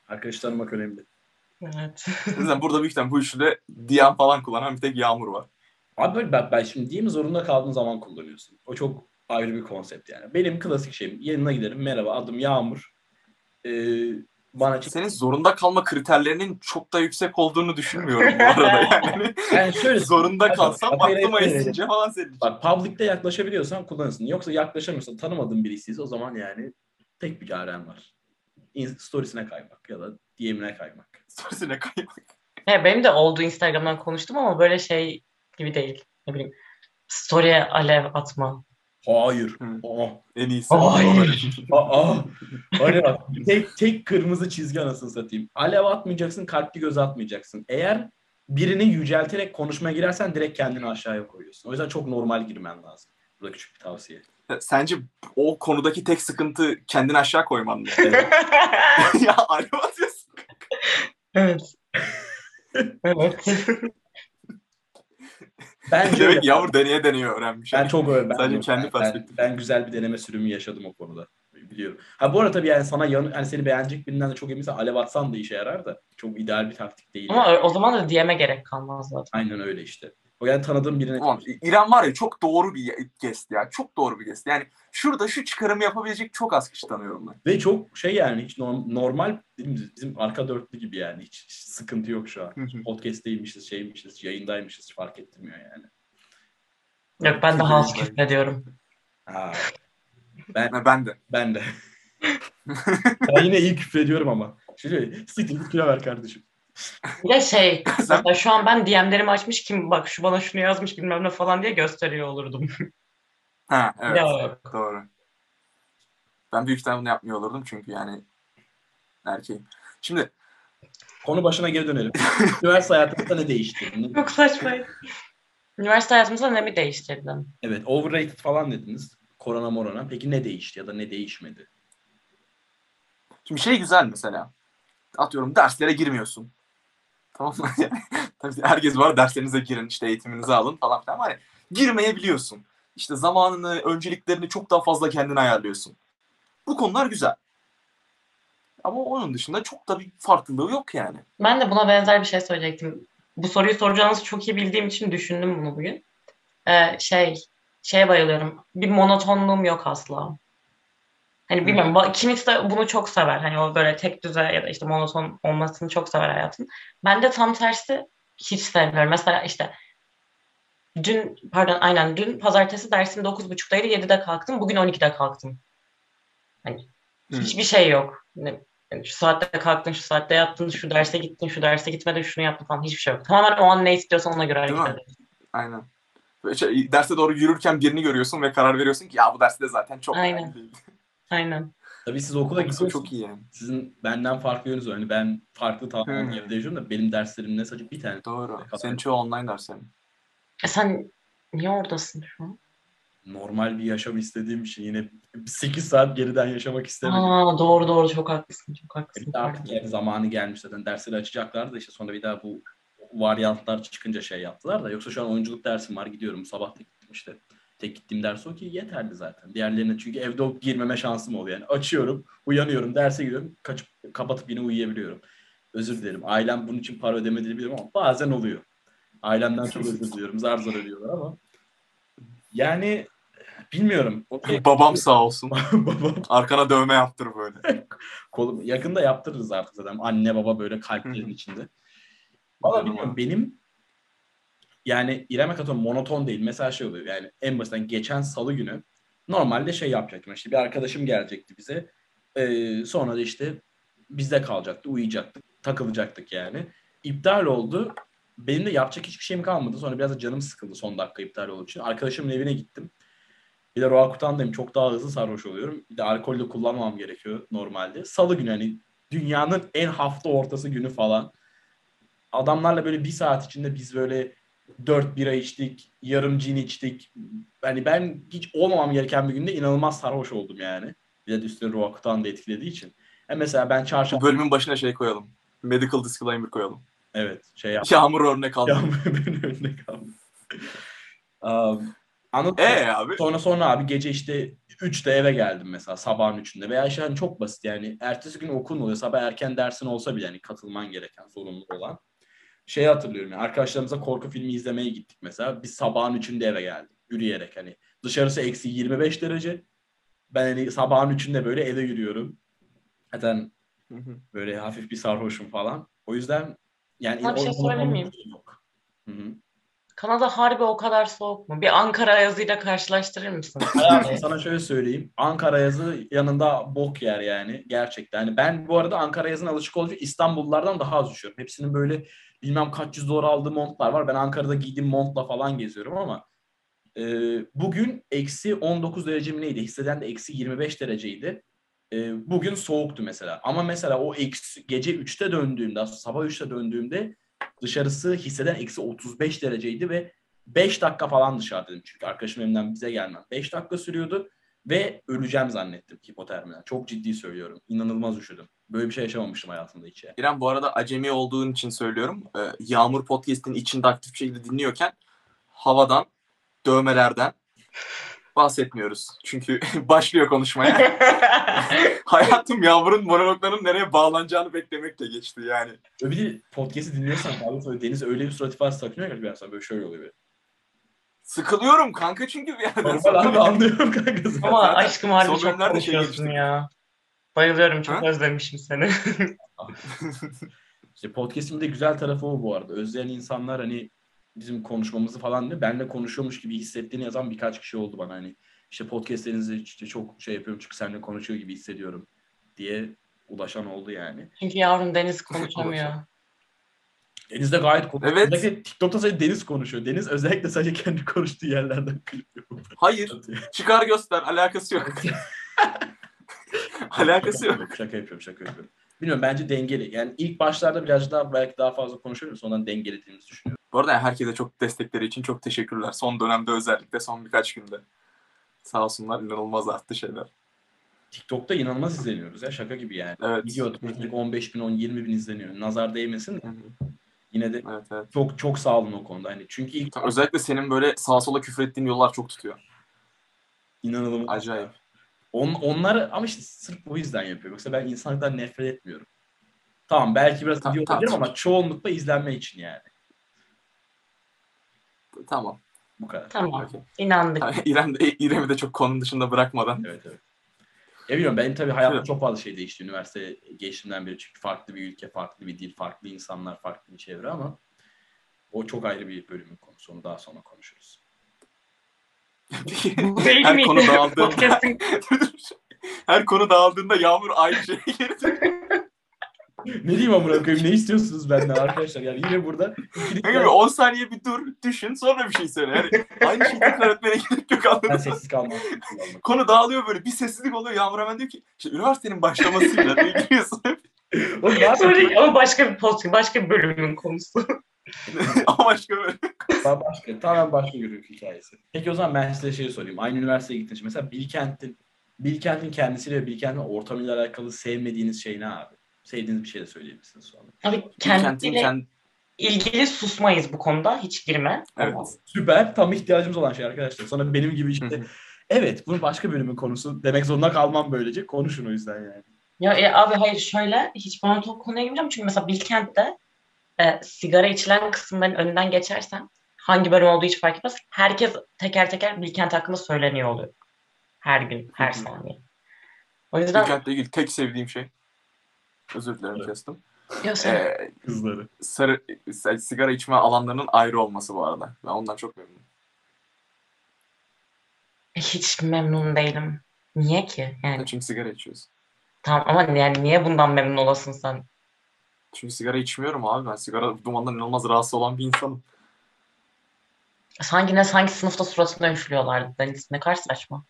Arkadaş tanımak önemli. Evet. O yüzden burada büyük ihtimalle bu üçlüde DM falan kullanan bir tek Yağmur var. Abi böyle ben, ben şimdi diyeyim zorunda kaldığın zaman kullanıyorsun. O çok ayrı bir konsept yani. Benim klasik şeyim yanına giderim merhaba adım Yağmur. Ee, bana çık. Senin zorunda kalma kriterlerinin çok da yüksek olduğunu düşünmüyorum bu arada. Yani Yani şöyle zorunda kalsam aklıma esince falan senin için. Bak public'te yaklaşabiliyorsan kullanırsın. Yoksa yaklaşamıyorsan tanımadığın birisiyse o zaman yani tek bir çaren var. In- Storiesine kaymak ya da DM'ine kaymak. Storiesine kaymak. Ya benim de oldu Instagram'dan konuştum ama böyle şey gibi değil. Ne bileyim story'e alev atma Hayır. Aa. En iyisi. Hayır. Aa. Hani bak tek, tek kırmızı çizgi anasını satayım. Alev atmayacaksın, kalpli göz atmayacaksın. Eğer birini yücelterek konuşmaya girersen direkt kendini aşağıya koyuyorsun. O yüzden çok normal girmen lazım. Bu da küçük bir tavsiye. Sence o konudaki tek sıkıntı kendini aşağı koyman mı? Ya alo atıyorsun. evet. evet. Bence Demek öyle. yavru deneye deneye öğrenmiş. Ben çok öyle. Ben, Sadece kendi ben, perspektif. ben, güzel bir deneme sürümü yaşadım o konuda. Biliyorum. Ha bu arada tabii yani sana yan, yani seni beğenecek birinden de çok eminsen alev atsan da işe yarar da çok ideal bir taktik değil. Ama o zaman da DM'e gerek kalmaz zaten. Aynen öyle işte. O yani tanıdığım birine Tamam. İrem var ya çok doğru bir guest ya. Çok doğru bir guest. Yani şurada şu çıkarımı yapabilecek çok az kişi tanıyorum ben. ve çok şey yani hiç norm- normal bizim, bizim arka dörtlü gibi yani hiç, hiç sıkıntı yok şu an. Podcast'teymişiz, şeymişiz, yayındaymışız fark ettirmiyor yani. Yok ben daha az küfrediyorum. Ha. Ben Ha, ben de. ben de. ben yine iyi küfür ediyorum ama. Şöyle siktir git kilo ver kardeşim. Ya şey Sen mesela şu an ben DM'lerimi açmış kim bak şu bana şunu yazmış bilmem ne falan diye gösteriyor olurdum. Ha evet. Ya. Doğru. Ben büyük ihtimalle bunu yapmıyor olurdum çünkü yani erkeğim. Şimdi Konu başına geri dönelim. Üniversite hayatında ne değişti? Çok saçma. Üniversite hayatımızda ne mi değiştirdin? Evet, overrated falan dediniz. Korona morona. Peki ne değişti ya da ne değişmedi? Şimdi şey güzel mesela. Atıyorum derslere girmiyorsun. Tamam mı? Tabii herkes var derslerinize girin işte eğitiminizi alın falan filan. Hani girmeyebiliyorsun. İşte zamanını, önceliklerini çok daha fazla kendine ayarlıyorsun. Bu konular güzel. Ama onun dışında çok da bir farklılığı yok yani. Ben de buna benzer bir şey söyleyecektim. Bu soruyu soracağınızı çok iyi bildiğim için düşündüm bunu bugün. Ee, şey, şeye bayılıyorum. Bir monotonluğum yok asla. Hani bilmiyorum. ba- Kimisi de bunu çok sever. Hani o böyle tek düze ya da işte monoton olmasını çok sever hayatın. Ben de tam tersi hiç sevmiyorum. Mesela işte dün pardon aynen dün pazartesi dersim 9.30'daydı 7'de kalktım. Bugün 12'de kalktım. Hani Hı. hiçbir şey yok. Yani şu saatte kalktın, şu saatte yattın, şu derse gittin, şu derse gitmedin, şunu yaptın falan hiçbir şey yok. Tamamen o an ne istiyorsan ona göre Değil hareket ediyorsun. Aynen. Şey, derse doğru yürürken birini görüyorsun ve karar veriyorsun ki ya bu derste zaten çok Aynen. önemli değil. Tabii Aynen. siz okula gidiyorsunuz. çok iyi yani. Sizin benden farklı yönünüz var. Hani ben farklı tamamen evde yaşıyorum da benim derslerim ne sadece bir tane. Doğru. Senin çoğu online derslerin. E sen niye oradasın şu an? Normal bir yaşam istediğim için yine 8 saat geriden yaşamak istemedim. Aa, doğru doğru çok haklısın. Çok haklısın. Bir de artık yani zamanı gelmiş zaten dersleri açacaklardı da işte sonra bir daha bu varyantlar çıkınca şey yaptılar da yoksa şu an oyunculuk dersim var gidiyorum sabah da gittim işte tek gittiğim ders o ki yeterli zaten. Diğerlerine çünkü evde o girmeme şansım oluyor yani açıyorum uyanıyorum derse giriyorum kaçıp kapatıp yine uyuyabiliyorum. Özür dilerim ailem bunun için para ödemediğini biliyorum ama bazen oluyor. Ailemden çok özür diliyorum zar zor ödüyorlar ama yani bilmiyorum. Okey. Babam sağ olsun. Babam Arkana dövme yaptır böyle. Kolum, yakında yaptırırız artık zaten. Anne baba böyle kalplerin içinde. Valla bilmiyorum. Benim yani İrem'e katıyorum monoton değil. Mesela şey oluyor yani en basitten geçen salı günü normalde şey yapacaktım. İşte bir arkadaşım gelecekti bize. Ee, sonra da işte bizde kalacaktı. Uyuyacaktık. Takılacaktık yani. İptal oldu. Benim de yapacak hiçbir şeyim kalmadı. Sonra biraz da canım sıkıldı son dakika iptal olduğu için. Arkadaşımın evine gittim. Bir de Roakutandayım. Çok daha hızlı sarhoş oluyorum. Bir de alkol de kullanmam gerekiyor normalde. Salı günü hani dünyanın en hafta ortası günü falan. Adamlarla böyle bir saat içinde biz böyle dört bira içtik, yarım cin içtik. Yani ben hiç olmamam gereken bir günde inanılmaz sarhoş oldum yani. Bir de üstüne Roakutan da etkilediği için. E mesela ben çarşamba... bölümün başına şey koyalım. Medical disclaimer koyalım. Evet şey yap. Yağmur örnek aldım. Yağmur benim önüne kaldı. Um, anladın mı? Ee abi. Sonra sonra abi gece işte 3'te eve geldim mesela sabahın 3'ünde veya işte hani çok basit yani ertesi gün okulun oluyor sabah erken dersin olsa bile yani katılman gereken zorunlu olan. Şeyi hatırlıyorum yani arkadaşlarımıza korku filmi izlemeye gittik mesela biz sabahın 3'ünde eve geldik yürüyerek hani dışarısı eksi 25 derece ben hani sabahın 3'ünde böyle eve yürüyorum. Zaten Hı hı. böyle hafif bir sarhoşum falan. O yüzden yani Sana bir şey sorabilir miyim? Yok. Hı hı. Kanada harbi o kadar soğuk mu? Bir Ankara yazıyla karşılaştırır mısın? Hayatım sana şöyle söyleyeyim. Ankara yazı yanında bok yer yani. Gerçekten. Yani ben bu arada Ankara yazına alışık için İstanbullulardan daha az üşüyorum. Hepsinin böyle bilmem kaç yüz dolar aldığı montlar var. Ben Ankara'da giydiğim montla falan geziyorum ama e, bugün eksi 19 derece mi neydi? Hisseden de eksi 25 dereceydi. E, bugün soğuktu mesela. Ama mesela o eksi, gece 3'te döndüğümde, sabah 3'te döndüğümde dışarısı hisseden eksi 35 dereceydi ve 5 dakika falan dışarıdaydım. Çünkü arkadaşım evimden bize gelmem. 5 dakika sürüyordu ve öleceğim zannettim hipotermiden. Çok ciddi söylüyorum. İnanılmaz üşüdüm. Böyle bir şey yaşamamıştım hayatımda hiç. yani. İrem bu arada acemi olduğun için söylüyorum. Ee, Yağmur Podcast'in içinde aktif bir şekilde dinliyorken havadan, dövmelerden bahsetmiyoruz. Çünkü başlıyor konuşmaya. Hayatım Yağmur'un monologlarının nereye bağlanacağını beklemekle geçti yani. Ve bir de podcast'i dinliyorsan böyle Deniz öyle bir surat ifadesi takınıyor ki sana böyle şöyle oluyor. Böyle. Sıkılıyorum kanka çünkü bir yerden Normal sonra. abi anlıyorum kanka. Ama aşkım harbi çok şey konuşuyorsun ya. Bayılıyorum çok Ha? özlemişim seni. İşte podcast'in de güzel tarafı o bu arada. Özleyen insanlar hani bizim konuşmamızı falan diyor. Benle konuşuyormuş gibi hissettiğini yazan birkaç kişi oldu bana hani. İşte podcast'lerinizde işte çok şey yapıyorum çünkü seninle konuşuyor gibi hissediyorum diye ulaşan oldu yani. Çünkü yavrum Deniz konuşamıyor. Deniz de gayet konuşuyor. Evet. Özellikle TikTok'ta sadece Deniz konuşuyor. Deniz özellikle sadece kendi konuştuğu yerlerden klip yapıyor. Hayır. Çıkar göster. Alakası yok. Alakası yok. Şaka yapıyorum, şaka yapıyorum. Bilmiyorum bence dengeli. Yani ilk başlarda birazcık daha belki daha fazla konuşuyoruz. Sonradan dengelediğimizi düşünüyorum. Bu arada herkese çok destekleri için çok teşekkürler. Son dönemde özellikle son birkaç günde. Sağ olsunlar inanılmaz arttı şeyler. TikTok'ta inanılmaz izleniyoruz ya şaka gibi yani. Evet. İlk 15 bin, 10, 20 bin izleniyor. Nazar değmesin de yine de Evet evet. çok çok sağ olun o konuda. Hani çünkü ilk Özellikle senin böyle sağa sola küfür ettiğin yollar çok tutuyor. inanılmaz. Acayip. On, onları ama işte sırf bu yüzden yapıyor. Yoksa ben insanlıktan nefret etmiyorum. Tamam belki biraz Ta- video ta- olabilirim ama çoğunlukla izlenme için yani. Tamam. Bu kadar. Tamam. Okey. İnandık. İrem de, İrem'i de çok konunun dışında bırakmadan. Evet evet. Ya bilmiyorum benim tabii hayatımda Evet. çok fazla şey değişti üniversite geçtiğimden beri çünkü farklı bir ülke, farklı bir dil, farklı insanlar, farklı bir çevre ama o çok ayrı bir bölümün konusu. Onu daha sonra konuşuruz. Her konu dağıldığında, her konu dağıldığında Yağmur aynı şeye geri dönüyor. ne diyeyim amına koyayım ne istiyorsunuz benden arkadaşlar yani yine burada Kanka bir 10 saniye bir dur, düşün, sonra bir şey söyle. Yani aynı şeyi tekrar etmene gerek yok anladın ben sessiz kalmam. Konu dağılıyor böyle, bir sessizlik oluyor. Yağmur hemen diyor ki, işte üniversitenin başlamasıyla diye giriyorsun. Oğlum? Sonra ama başka bir podcast, başka bir bölümün konusu. Ama başka böyle. Daha başka, tamamen başka bir hikayesi. Peki o zaman ben size şey sorayım. Aynı üniversiteye gittiniz. Mesela Bilkent'in Bilkent'in kendisiyle ve Bilkent'in ortamıyla alakalı sevmediğiniz şey ne abi? Sevdiğiniz bir şey de söyleyebilirsiniz sonra. Abi Kentin kendiyle kend... ilgili susmayız bu konuda. Hiç girme. Evet. Süper. Tam ihtiyacımız olan şey arkadaşlar. Sonra benim gibi işte evet bunu başka bölümün konusu demek zorunda kalmam böylece. Konuşun o yüzden yani. Ya, ya abi hayır şöyle hiç bana o konuya girmeyeceğim. Çünkü mesela Bilkent'te e, sigara içilen kısımların önünden geçersen hangi bölüm olduğu hiç fark etmez. Herkes teker teker Bilkent hakkında söyleniyor oluyor. Her gün, her saniye. O yüzden Bilkent'le ilgili tek sevdiğim şey. Özür dilerim Evet. kestim. ya sen- Ee, Kızları. sarı, sigara içme alanlarının ayrı olması bu arada. Ben ondan çok memnunum. hiç memnun değilim. Niye ki? Yani Çünkü sigara içiyoruz. tamam ama yani niye bundan memnun olasın sen? Çünkü sigara içmiyorum abi. Ben sigara dumandan inanılmaz rahatsız olan bir insanım. Sanki ne sanki sınıfta suratına üflüyorlardı. Deniz ne kadar saçma.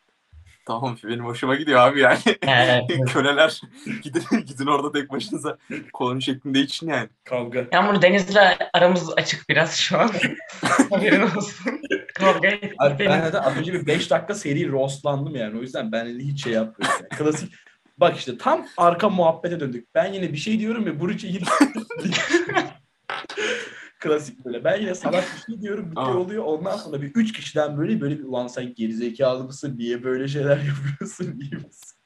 Tamam benim hoşuma gidiyor abi yani. Yani, Köleler gidin, gidin orada tek başınıza koloni şeklinde için yani. Kavga. Yağmur Deniz'le aramız açık biraz şu an. Haberin olsun. Kavga. Abi ben zaten az önce bir 5 dakika seri roastlandım yani. O yüzden ben hiç şey yapmıyorum. Yani. Klasik. Bak işte tam arka muhabbete döndük. Ben yine bir şey diyorum ve Burcu yine... Klasik böyle. Ben yine salak bir şey diyorum. Bir şey oluyor. Ondan sonra bir üç kişiden böyle böyle bir ulan sen gerizekalı mısın? Niye böyle şeyler yapıyorsun? İyi misin?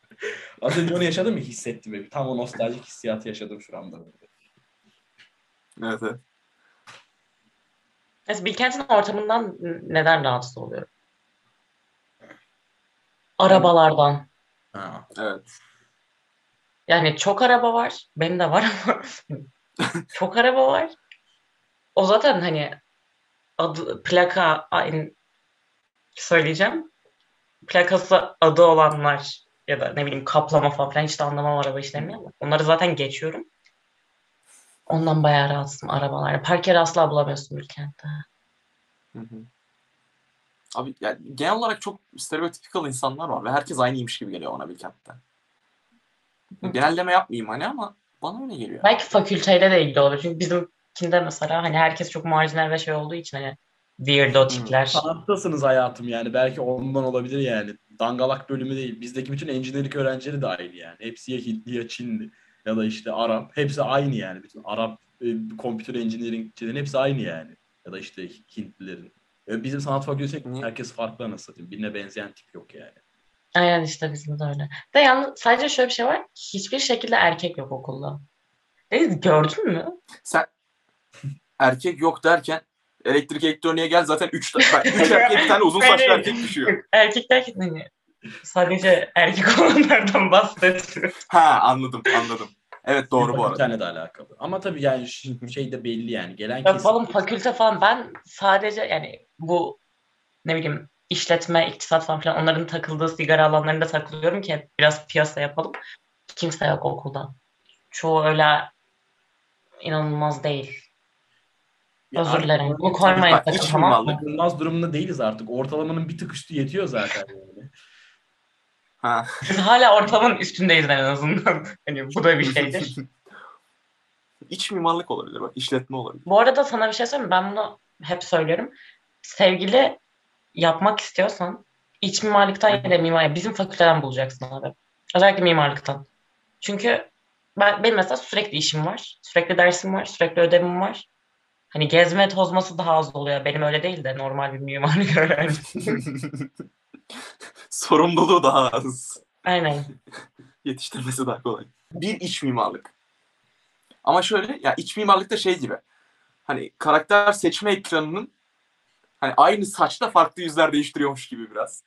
Az önce onu yaşadım ya hissettim. Böyle. Tam o nostaljik hissiyatı yaşadım şu anda. Böyle. Evet evet. Mesela Bilkent'in ortamından neden rahatsız oluyorum? Arabalardan. Ha. Evet. Yani çok araba var. Benim de var ama çok araba var. O zaten hani adı, plaka söyleyeceğim. Plakası adı olanlar ya da ne bileyim kaplama falan filan hiç de anlamam araba işlerini ama onları zaten geçiyorum. Ondan bayağı rahatsızım arabalar. Park yeri asla bulamıyorsun Bilkent'te. Hı hı. Abi yani genel olarak çok stereotipikal insanlar var ve herkes aynıymış gibi geliyor ona Bilkent'te. Genelleme yapmayayım hani ama bana öyle geliyor. Belki fakülteyle de ilgili olur. Çünkü bizimkinde mesela hani herkes çok marjinal ve şey olduğu için hani weirdo tipler. Sanattasınız hayatım yani. Belki ondan olabilir yani. Dangalak bölümü değil. Bizdeki bütün engineering öğrencileri de aynı yani. Hepsi ya Hintli ya Çinli ya da işte Arap. Hepsi aynı yani. Bütün Arap e, computer engineeringçilerin hepsi aynı yani. Ya da işte Hintlilerin. E, Bizim sanat fakültesi herkes farklı anasını satayım. Birine benzeyen tip yok yani. Aynen işte bizim de öyle. De yalnız sadece şöyle bir şey var. Hiçbir şekilde erkek yok okulda. Deniz gördün mü? Sen erkek yok derken elektrik elektroniğe gel zaten 3 üç erkek bir tane uzun saçlı erkek düşüyor. Erkek derken hani sadece erkek olanlardan bahsediyor. Ha anladım anladım. Evet doğru bu arada. Fakülteyle de alakalı. Ama tabii yani şey de belli yani. Gelen Ya kesim. falan fakülte falan ben sadece yani bu ne bileyim işletme, iktisat falan filan onların takıldığı sigara alanlarında takılıyorum ki biraz piyasa yapalım. Kimse yok okulda. Çoğu öyle inanılmaz değil. Ya Özür dilerim. Bunu koymayın Bak, sakın iç tamam mı? Bakılmaz durumunda değiliz artık. Ortalamanın bir tık üstü yetiyor zaten yani. Ha. Biz hala ortalamanın üstündeyiz en azından. Hani bu da bir şeydir. İç mimarlık olabilir bak işletme olabilir. Bu arada sana bir şey söyleyeyim mi? Ben bunu hep söylüyorum. Sevgili yapmak istiyorsan iç mimarlıktan ya da mimari bizim fakülteden bulacaksın abi. Özellikle mimarlıktan. Çünkü ben, benim mesela sürekli işim var. Sürekli dersim var. Sürekli ödevim var. Hani gezme tozması daha az oluyor. Benim öyle değil de normal bir mimarlık öğrencisi. Sorumluluğu daha az. Aynen. Yetiştirmesi daha kolay. Bir iç mimarlık. Ama şöyle ya iç mimarlıkta şey gibi. Hani karakter seçme ekranının hani aynı saçta farklı yüzler değiştiriyormuş gibi biraz.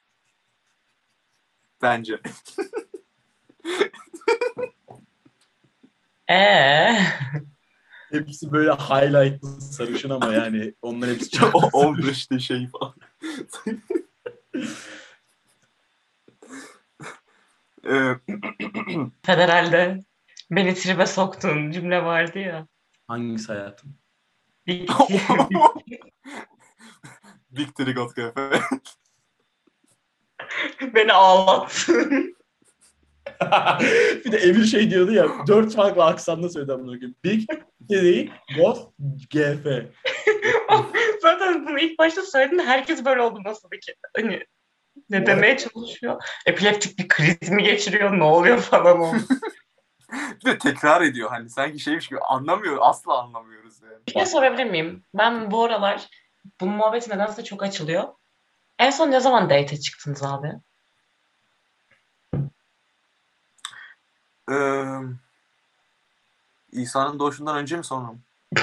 Bence. Ee, Hepsi böyle highlightlı sarışın ama yani onlar hepsi çok o 15'te şey falan. Ee, federalde beni tribe soktuğun cümle vardı ya. Hangisi hayatım? Big Trigot Cafe. beni ağlattın. bir de Emir şey diyordu ya dört farklı aksanla söyledi amına koyayım. Big, Teddy, God, GF. Zaten bunu ilk başta söylediğinde herkes böyle oldu masadaki. Hani ne demeye çalışıyor? Epileptik bir kriz mi geçiriyor? Ne oluyor falan oldu. Bir de tekrar ediyor hani sanki şeymiş gibi anlamıyor asla anlamıyoruz yani. Bir şey sorabilir miyim? Ben bu aralar bu muhabbet nedense çok açılıyor. En son ne zaman date çıktınız abi? Ee, İsa'nın doğuşundan önce mi sonra mı?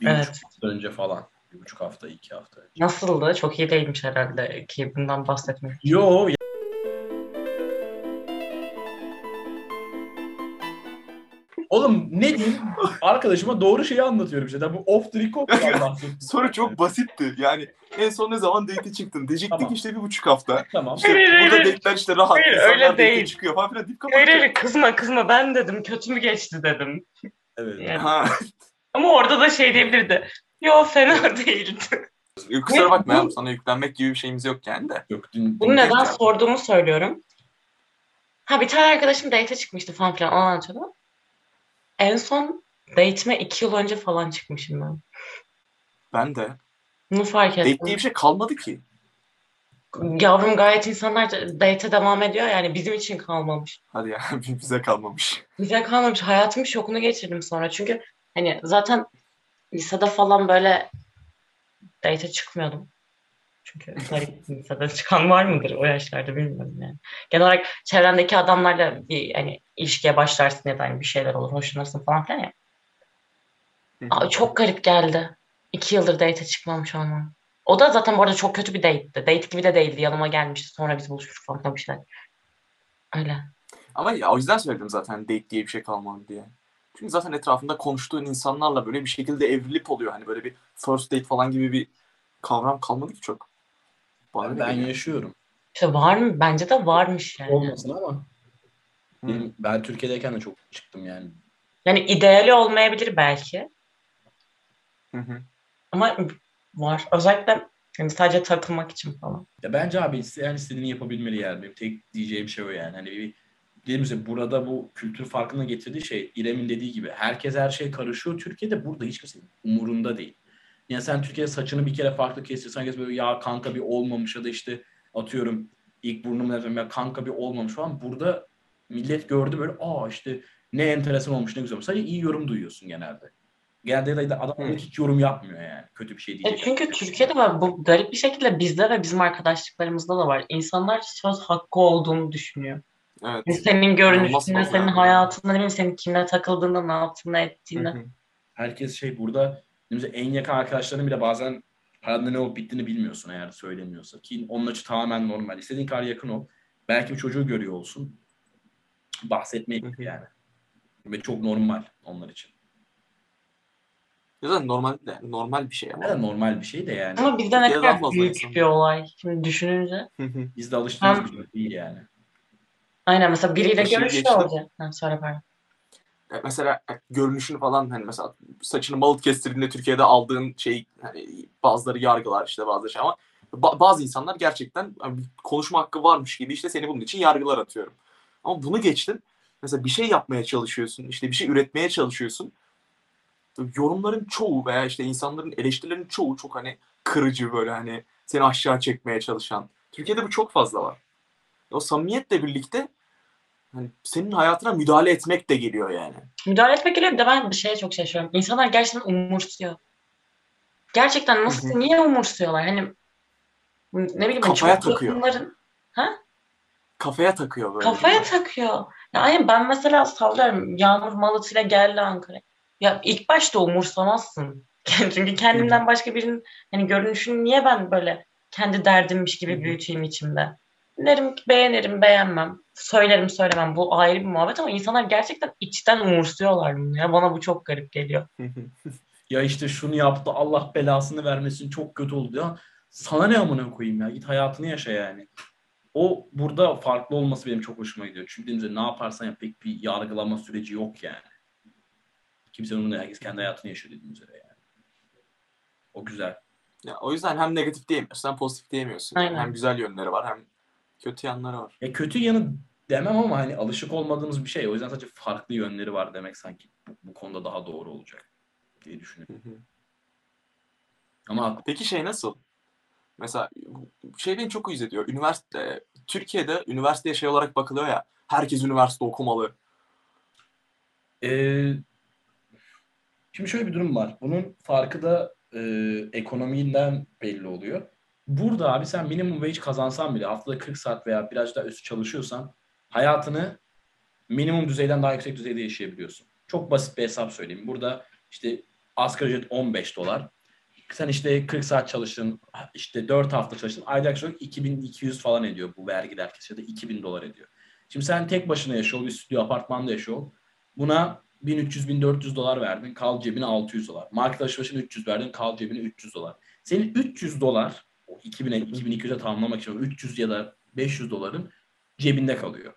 Bir Evet. buçuk hafta önce falan. Bir buçuk hafta, iki hafta önce. Nasıldı? Çok iyi değilmiş herhalde ki bundan bahsetmek. Yo Oğlum ne diyeyim? Arkadaşıma doğru şeyi anlatıyorum işte. Bu off the record. Soru çok basitti. Yani en son ne zaman date çıktın? Diyecektik Tamam. işte bir buçuk hafta. Tamam. İşte Hayır, burada hayır. date'ler işte rahat. Hayır, insanlar öyle date değil. çıkıyor falan filan deyip Hayır hayır kızma kızma ben dedim kötü mü geçti dedim. Evet. Yani. Ha. Ama orada da şey diyebilirdi. Yo fena değildi. Kusura bakma ya, sana yüklenmek gibi bir şeyimiz yok yani de. Yok dün, Bunu dün- neden ya. sorduğumu söylüyorum. Ha bir tane arkadaşım date çıkmıştı falan filan onu anlatıyordu. En son date'ime iki yıl önce falan çıkmışım ben. Ben de. Bunu fark Date ettim. diye bir şey kalmadı ki. Yavrum gayet insanlar date'e devam ediyor yani bizim için kalmamış. Hadi ya bize kalmamış. Bize kalmamış. Hayatımın şokunu geçirdim sonra. Çünkü hani zaten lisede falan böyle date çıkmıyordum. Çünkü garip lisede çıkan var mıdır o yaşlarda bilmiyorum yani. Genel olarak çevrendeki adamlarla bir hani ilişkiye başlarsın ya da hani bir şeyler olur, hoşlanırsın falan filan ya. Aa, çok garip geldi. İki yıldır date çıkmamış olmam. O da zaten bu arada çok kötü bir date'ti. Date gibi de değildi. Yanıma gelmişti. Sonra biz buluşmuştuk falan bir şeyler. Öyle. Ama ya, o yüzden söyledim zaten date diye bir şey kalmadı diye. Çünkü zaten etrafında konuştuğun insanlarla böyle bir şekilde evlilik oluyor. Hani böyle bir first date falan gibi bir kavram kalmadı ki çok. Öyle ben yaşıyorum. İşte var mı? Bence de varmış yani. Olmasın ama. Benim, ben Türkiye'deyken de çok çıktım yani. Yani ideali olmayabilir belki. Hı hı. Ama var. Özellikle yani sadece takılmak için falan. Ya bence abi isteyen istediğini yapabilmeli yani. Benim tek diyeceğim şey o yani. Hani bir dediğim gibi burada bu kültür farkına getirdiği şey İrem'in dediği gibi herkes her şeye karışıyor. Türkiye'de burada hiç kimsenin umurunda değil. Yani sen Türkiye'de saçını bir kere farklı kestirsen herkes böyle ya kanka bir olmamış ya da işte atıyorum ilk burnumu yapıyorum ya kanka bir olmamış falan. Burada millet gördü böyle aa işte ne enteresan olmuş ne güzel olmuş. Sadece iyi yorum duyuyorsun genelde. Genelde de adam Hı. hiç yorum yapmıyor yani. Kötü bir şey E diyecek. çünkü Türkiye'de var. Bu garip bir şekilde bizde ve bizim arkadaşlıklarımızda da var. İnsanlar söz hakkı olduğunu düşünüyor. Evet. Yani senin görünüşünde, senin yani. hayatında, ne bileyim senin kimle takıldığında, ne ettiğini. hı. herkes şey burada en yakın arkadaşların bile bazen parada ne olup bittiğini bilmiyorsun eğer söylemiyorsa. Ki onun açı tamamen normal. İstediğin kadar yakın ol. Belki bir çocuğu görüyor olsun. Bahsetmeyi yani. Ve çok normal onlar için. Zaten normal, normal bir şey ama. Yani normal bir şey de yani. Ama bizde ne kadar büyük insan. bir olay. Şimdi düşününce. Biz de alıştığımız bir şey değil yani. Aynen mesela biriyle geçti. olacak. Ha, söyle pardon. Ya mesela görünüşünü falan hani mesela saçını malıt kestirdiğinde Türkiye'de aldığın şey hani bazıları yargılar işte bazı şey ama ba- bazı insanlar gerçekten hani konuşma hakkı varmış gibi işte seni bunun için yargılar atıyorum. Ama bunu geçtin. Mesela bir şey yapmaya çalışıyorsun, işte bir şey üretmeye çalışıyorsun. Yorumların çoğu veya işte insanların eleştirilerin çoğu çok hani kırıcı böyle hani seni aşağı çekmeye çalışan. Türkiye'de bu çok fazla var. O samimiyetle birlikte hani senin hayatına müdahale etmek de geliyor yani. Müdahale etmek geliyor bir de ben bir şeye çok şaşırıyorum. İnsanlar gerçekten umursuyor. Gerçekten nasıl, Hı hı. niye umursuyorlar? Hani ne bileyim hani Kafaya takıyor. yakınların Kafaya takıyor böyle. kafaya takıyor. Ya aynen ben mesela sallıyorum Yağmur Malıt'ıyla geldi Ankara'ya. Ya ilk başta umursamazsın. Çünkü kendimden başka birinin hani görünüşünü niye ben böyle kendi derdimmiş gibi büyüteyim içimde. Derim ki beğenirim, beğenmem. Söylerim, söylemem. Bu ayrı bir muhabbet ama insanlar gerçekten içten umursuyorlar bunu. Ya bana bu çok garip geliyor. Ya işte şunu yaptı Allah belasını vermesin çok kötü oldu ya. Sana ne amına koyayım ya git hayatını yaşa yani. O burada farklı olması benim çok hoşuma gidiyor. Çünkü dediğim gibi ne yaparsan yap pek bir yargılama süreci yok yani. Kimsenin umurunda herkes kendi hayatını yaşıyor dediğim üzere yani. O güzel. Ya, o yüzden hem negatif diyemiyorsun hem pozitif diyemiyorsun. Aynen. hem güzel yönleri var hem kötü yanları var. Ya kötü yanı demem ama hani alışık olmadığımız bir şey. O yüzden sadece farklı yönleri var demek sanki bu, bu konuda daha doğru olacak diye düşünüyorum. Hı hı. Ama Peki şey nasıl? Mesela şey beni çok uyuz ediyor. Üniversite, Türkiye'de üniversiteye şey olarak bakılıyor ya. Herkes üniversite okumalı. Ee, şimdi şöyle bir durum var. Bunun farkı da e, ekonominden belli oluyor. Burada abi sen minimum wage kazansan bile haftada 40 saat veya biraz daha üstü çalışıyorsan hayatını minimum düzeyden daha yüksek düzeyde yaşayabiliyorsun. Çok basit bir hesap söyleyeyim. Burada işte asgari ücret 15 dolar. Sen işte 40 saat çalıştın, işte 4 hafta çalıştın. Ayda yaklaşık 2200 falan ediyor bu vergiler ya da 2000 dolar ediyor. Şimdi sen tek başına yaşıyor, bir stüdyo apartmanda yaşıyor. Buna 1300-1400 dolar verdin, kal cebine 600 dolar. Market alışverişine 300 verdin, kal cebine 300 dolar. Senin 300 dolar, 2000'e, 2200'e tamamlamak için o 300 ya da 500 doların cebinde kalıyor.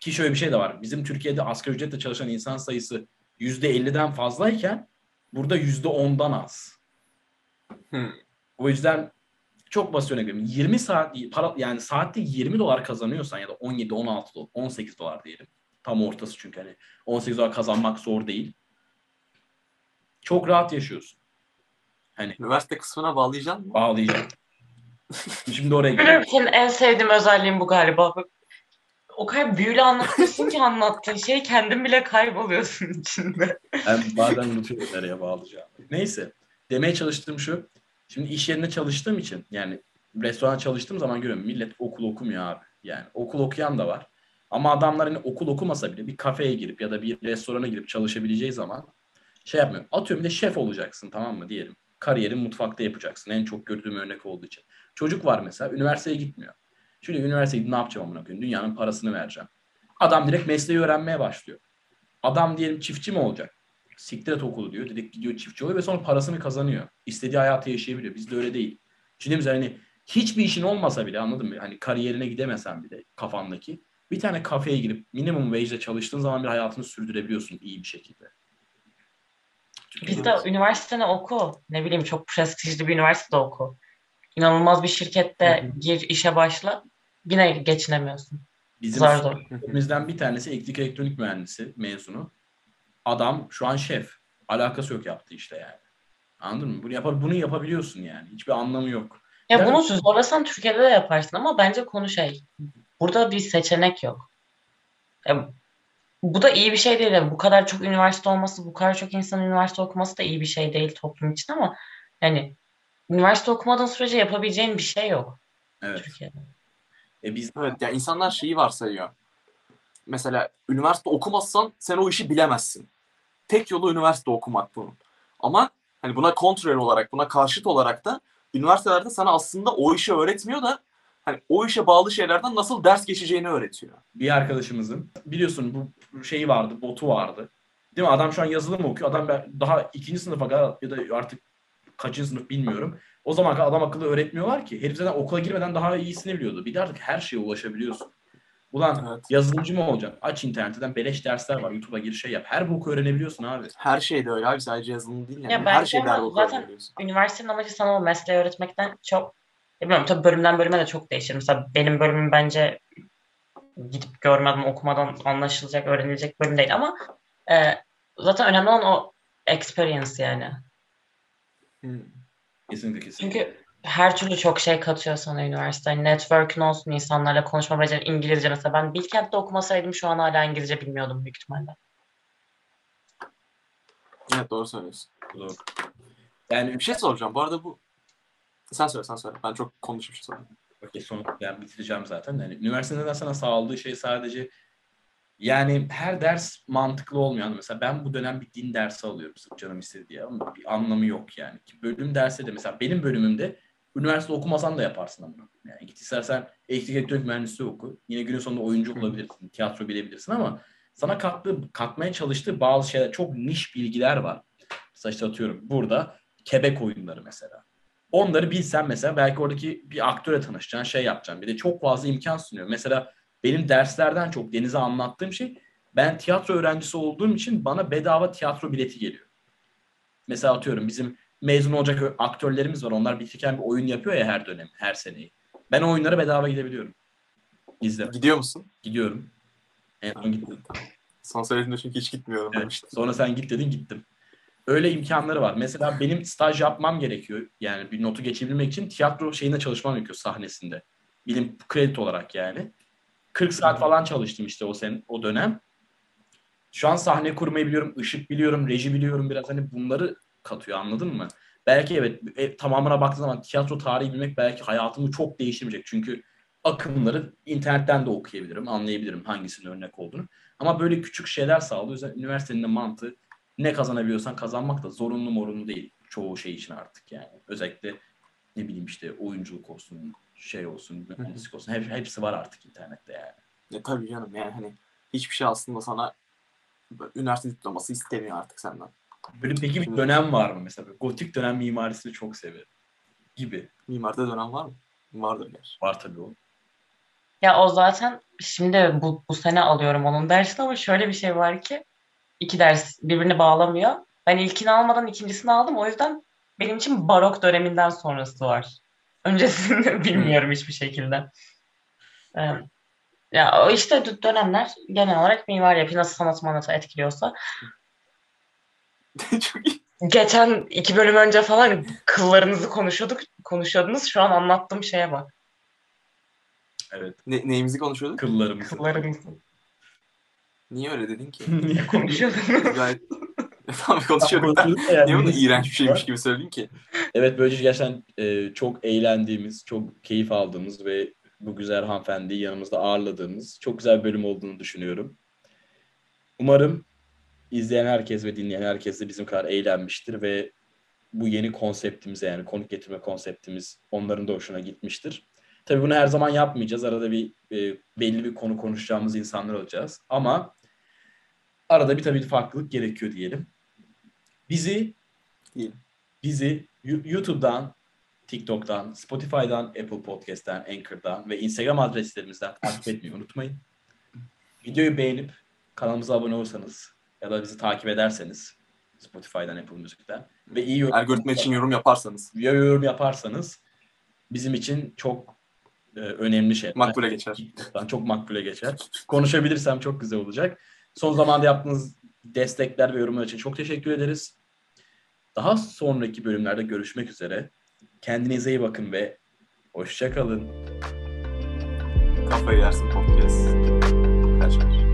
Ki şöyle bir şey de var. Bizim Türkiye'de asgari ücretle çalışan insan sayısı %50'den fazlayken burada %10'dan az. Hmm. O yüzden çok basit örnek vereyim. 20 saat para yani saatte 20 dolar kazanıyorsan ya da 17 16 dolar 18 dolar diyelim. Tam ortası çünkü hani 18 dolar kazanmak zor değil. Çok rahat yaşıyorsun. Üniversite kısmına bağlayacaksın mı? Bağlayacağım. Şimdi oraya Benim geliyorum. senin en sevdiğim özelliğin bu galiba. O kadar büyülü anlatıyorsun ki anlattığın şeyi kendin bile kayboluyorsun içinde. Ben bazen unutuyorum nereye bağlayacağım. Neyse. Demeye çalıştığım şu. Şimdi iş yerinde çalıştığım için yani restoranda çalıştığım zaman görüyorum millet okul okumuyor abi. Yani okul okuyan da var. Ama adamlar hani okul okumasa bile bir kafeye girip ya da bir restorana girip çalışabileceği zaman şey yapmıyor. Atıyorum bir de şef olacaksın tamam mı diyelim. Kariyerin mutfakta yapacaksın. En çok gördüğüm örnek olduğu için. Çocuk var mesela üniversiteye gitmiyor. Şimdi üniversiteye ne yapacağım amına koyayım? Dünyanın parasını vereceğim. Adam direkt mesleği öğrenmeye başlıyor. Adam diyelim çiftçi mi olacak? Siktir et okulu diyor. Direkt gidiyor çiftçi oluyor ve sonra parasını kazanıyor. İstediği hayatı yaşayabiliyor. Bizde öyle değil. Şimdi mesela hani hiçbir işin olmasa bile anladın mı? Hani kariyerine gidemesen bile kafandaki bir tane kafeye girip minimum wage ile çalıştığın zaman bir hayatını sürdürebiliyorsun iyi bir şekilde. Biz de üniversiteni oku. Ne bileyim çok prestijli bir üniversitede oku. İnanılmaz bir şirkette Hı hı. gir işe başla. Yine geçinemiyorsun. Bizim Zor zor. Bizden bir tanesi elektrik elektronik mühendisi mezunu. Adam şu an şef. Alakası yok yaptığı işte yani. Anladın mı? Bunu, yapar, bunu yapabiliyorsun yani. Hiçbir anlamı yok. Ya Yani- bunu zorlasan Türkiye'de de yaparsın ama bence konu şey. Burada bir seçenek yok. Ya, bu da iyi bir şey değil. Yani bu kadar çok üniversite olması, bu kadar çok insanın üniversite okuması da iyi bir şey değil toplum için ama yani üniversite okumadığın sürece yapabileceğin bir şey yok Evet. Türkiye'de. E biz Evet ya insanlar şeyi varsayıyor. Mesela üniversite okumazsan sen o işi bilemezsin. Tek yolu üniversite okumak bunun. Ama hani buna kontrer olarak, buna karşıt olarak da üniversitelerde sana aslında o işi öğretmiyor da hani o işe bağlı şeylerden nasıl ders geçeceğini öğretiyor. bir arkadaşımızın biliyorsun bu şeyi vardı, botu vardı. Değil mi? Adam şu an yazılım okuyor. Adam ben- daha ikinci sınıfa kadar ya da artık kaçıncı sınıf bilmiyorum. O zaman adam akıllı öğretmiyorlar ki. Herif zaten okula girmeden daha iyisini biliyordu. Bir de artık her şeye ulaşabiliyorsun. Ulan Evet. yazılımcı mı olacak? Aç internetten beleş dersler var. YouTube'a gir şey yap. Her boku öğrenebiliyorsun abi. Her şey de öyle abi sadece yazılım değil yani. Ya Her bence şeyde ama her zaten-. Üniversitenin amacı sana o mesleği öğretmekten çok bilmiyorum tabii bölümden bölüme de çok değişir. Mesela benim bölümüm bence gidip görmeden okumadan anlaşılacak, öğrenilecek bölüm değil ama e, zaten önemli olan o experience yani. Hmm. Kesinlikle kesinlikle. Çünkü her türlü çok şey katıyor sana üniversite. Hani Network'ün olsun, insanlarla konuşma beceri, İngilizce mesela. Ben Bilkent'te okumasaydım şu an hala İngilizce bilmiyordum büyük ihtimalle. Evet doğru söylüyorsun. Doğru. Yani Bir şey soracağım. Bu arada bu sen söyle sen söyle. Ben çok konuşmuş sonra. Okey son yani bitireceğim zaten. Yani üniversiteden sana sağladığı şey sadece yani her ders mantıklı olmuyor. Yani Mesela ben bu dönem bir din dersi alıyorum sırf canım istedi diye ama bir anlamı yok yani. Ki bölüm dersi de mesela benim bölümümde üniversite okumasan da yaparsın ama. Yani git istersen elektrik elektronik mühendisliği oku. Yine günün sonunda oyuncu olabilirsin, tiyatro bilebilirsin ama sana kattığı, katmaya çalıştığı bazı şeyler çok niş bilgiler var. Mesela işte atıyorum burada Quebec oyunları mesela. Onları bilsen mesela belki oradaki bir aktöre tanışacaksın, şey yapacaksın. Bir de çok fazla imkan sunuyor. Mesela benim derslerden çok Deniz'e anlattığım şey ben tiyatro öğrencisi olduğum için bana bedava tiyatro bileti geliyor. Mesela atıyorum bizim mezun olacak aktörlerimiz var. Onlar bitirirken bir oyun yapıyor ya her dönem, her seneyi. Ben o oyunlara bedava gidebiliyorum. İzle. Gidiyor musun? Gidiyorum. En son gittim. Son söylediğinde çünkü hiç gitmiyorum Evet. demiştim. Sonra sen git dedin gittim. Öyle imkanları var. Mesela benim staj yapmam gerekiyor. Yani bir notu geçebilmek için tiyatro şeyinde çalışmam gerekiyor sahnesinde. Bilim kredi olarak yani. 40 saat falan çalıştım işte o sen o dönem. Şu an sahne kurmayı biliyorum, ışık biliyorum, reji biliyorum biraz hani bunları katıyor anladın mı? Belki evet e, tamamına baktığın zaman tiyatro tarihi bilmek belki hayatımı çok değiştirmeyecek. Çünkü akımları internetten de okuyabilirim, anlayabilirim hangisinin örnek olduğunu. Ama böyle küçük şeyler sağlıyor. O yüzden üniversitenin de mantığı ne kazanabiliyorsan kazanmak da zorunlu morunlu değil. Çoğu şey için artık yani. Özellikle ne bileyim işte oyunculuk olsun, şey olsun, mühendislik olsun. Hep, hepsi var artık internette yani. Ya tabii canım yani hani hiçbir şey aslında sana üniversite diploması istemiyor artık senden. Böyle peki bir dönem var mı mesela? Gotik dönem mimarisini çok severim. Gibi. Mimaride dönem var mı? Vardır gerçi. Var tabii o. Ya o zaten şimdi bu, bu sene alıyorum onun dersini ama şöyle bir şey var ki iki ders birbirini bağlamıyor. Ben ilkini almadan ikincisini aldım. O yüzden benim için barok döneminden sonrası var. Öncesini bilmiyorum hiçbir şekilde. Ee, ya o işte dö- dönemler genel olarak mimar yapıyı nasıl sanat manatı etkiliyorsa. çok iyi. Geçen iki bölüm önce falan kıllarınızı konuşuyorduk, konuşuyordunuz. Şu an anlattığım şeye bak. Evet. Ne, neyimizi konuşuyorduk? Kıllarımız. Kıllarınızı Niye öyle dedin ki? konuşuyordunuz. Gayet tamam konuşuyorduk da. Niye bunu iğrenç bir şeymiş gibi söyledin ki? Evet böylece gerçekten e, çok eğlendiğimiz, çok keyif aldığımız ve bu güzel hanımefendiyi yanımızda ağırladığımız çok güzel bir bölüm olduğunu düşünüyorum. Umarım izleyen herkes ve dinleyen herkes de bizim kadar eğlenmiştir ve bu yeni konseptimize yani konuk getirme konseptimiz onların da hoşuna gitmiştir. Tabii bunu her zaman yapmayacağız. Arada bir e, belli bir konu konuşacağımız insanlar olacağız. Ama arada bir tabii farklılık gerekiyor diyelim. Bizi Diyelim. bizi YouTube'dan, TikTok'tan, Spotify'dan, Apple Podcast'ten, Anchor'dan ve Instagram adreslerimizden takip etmeyi unutmayın. Videoyu beğenip kanalımıza abone olursanız ya da bizi takip ederseniz Spotify'dan, Apple Music'ten. Ve iyi yorum, Algoritma için yorum yaparsanız ya yorum yaparsanız bizim için çok e, önemli şey. makbule geçer. Çok makbule geçer. Konuşabilirsem çok güzel olacak. Son zamanda yaptığınız destekler ve yorumlar için çok teşekkür ederiz. Daha sonraki bölümlerde görüşmek üzere. Kendinize iyi bakın ve hoşça kalın. Kafayı yersin podcast.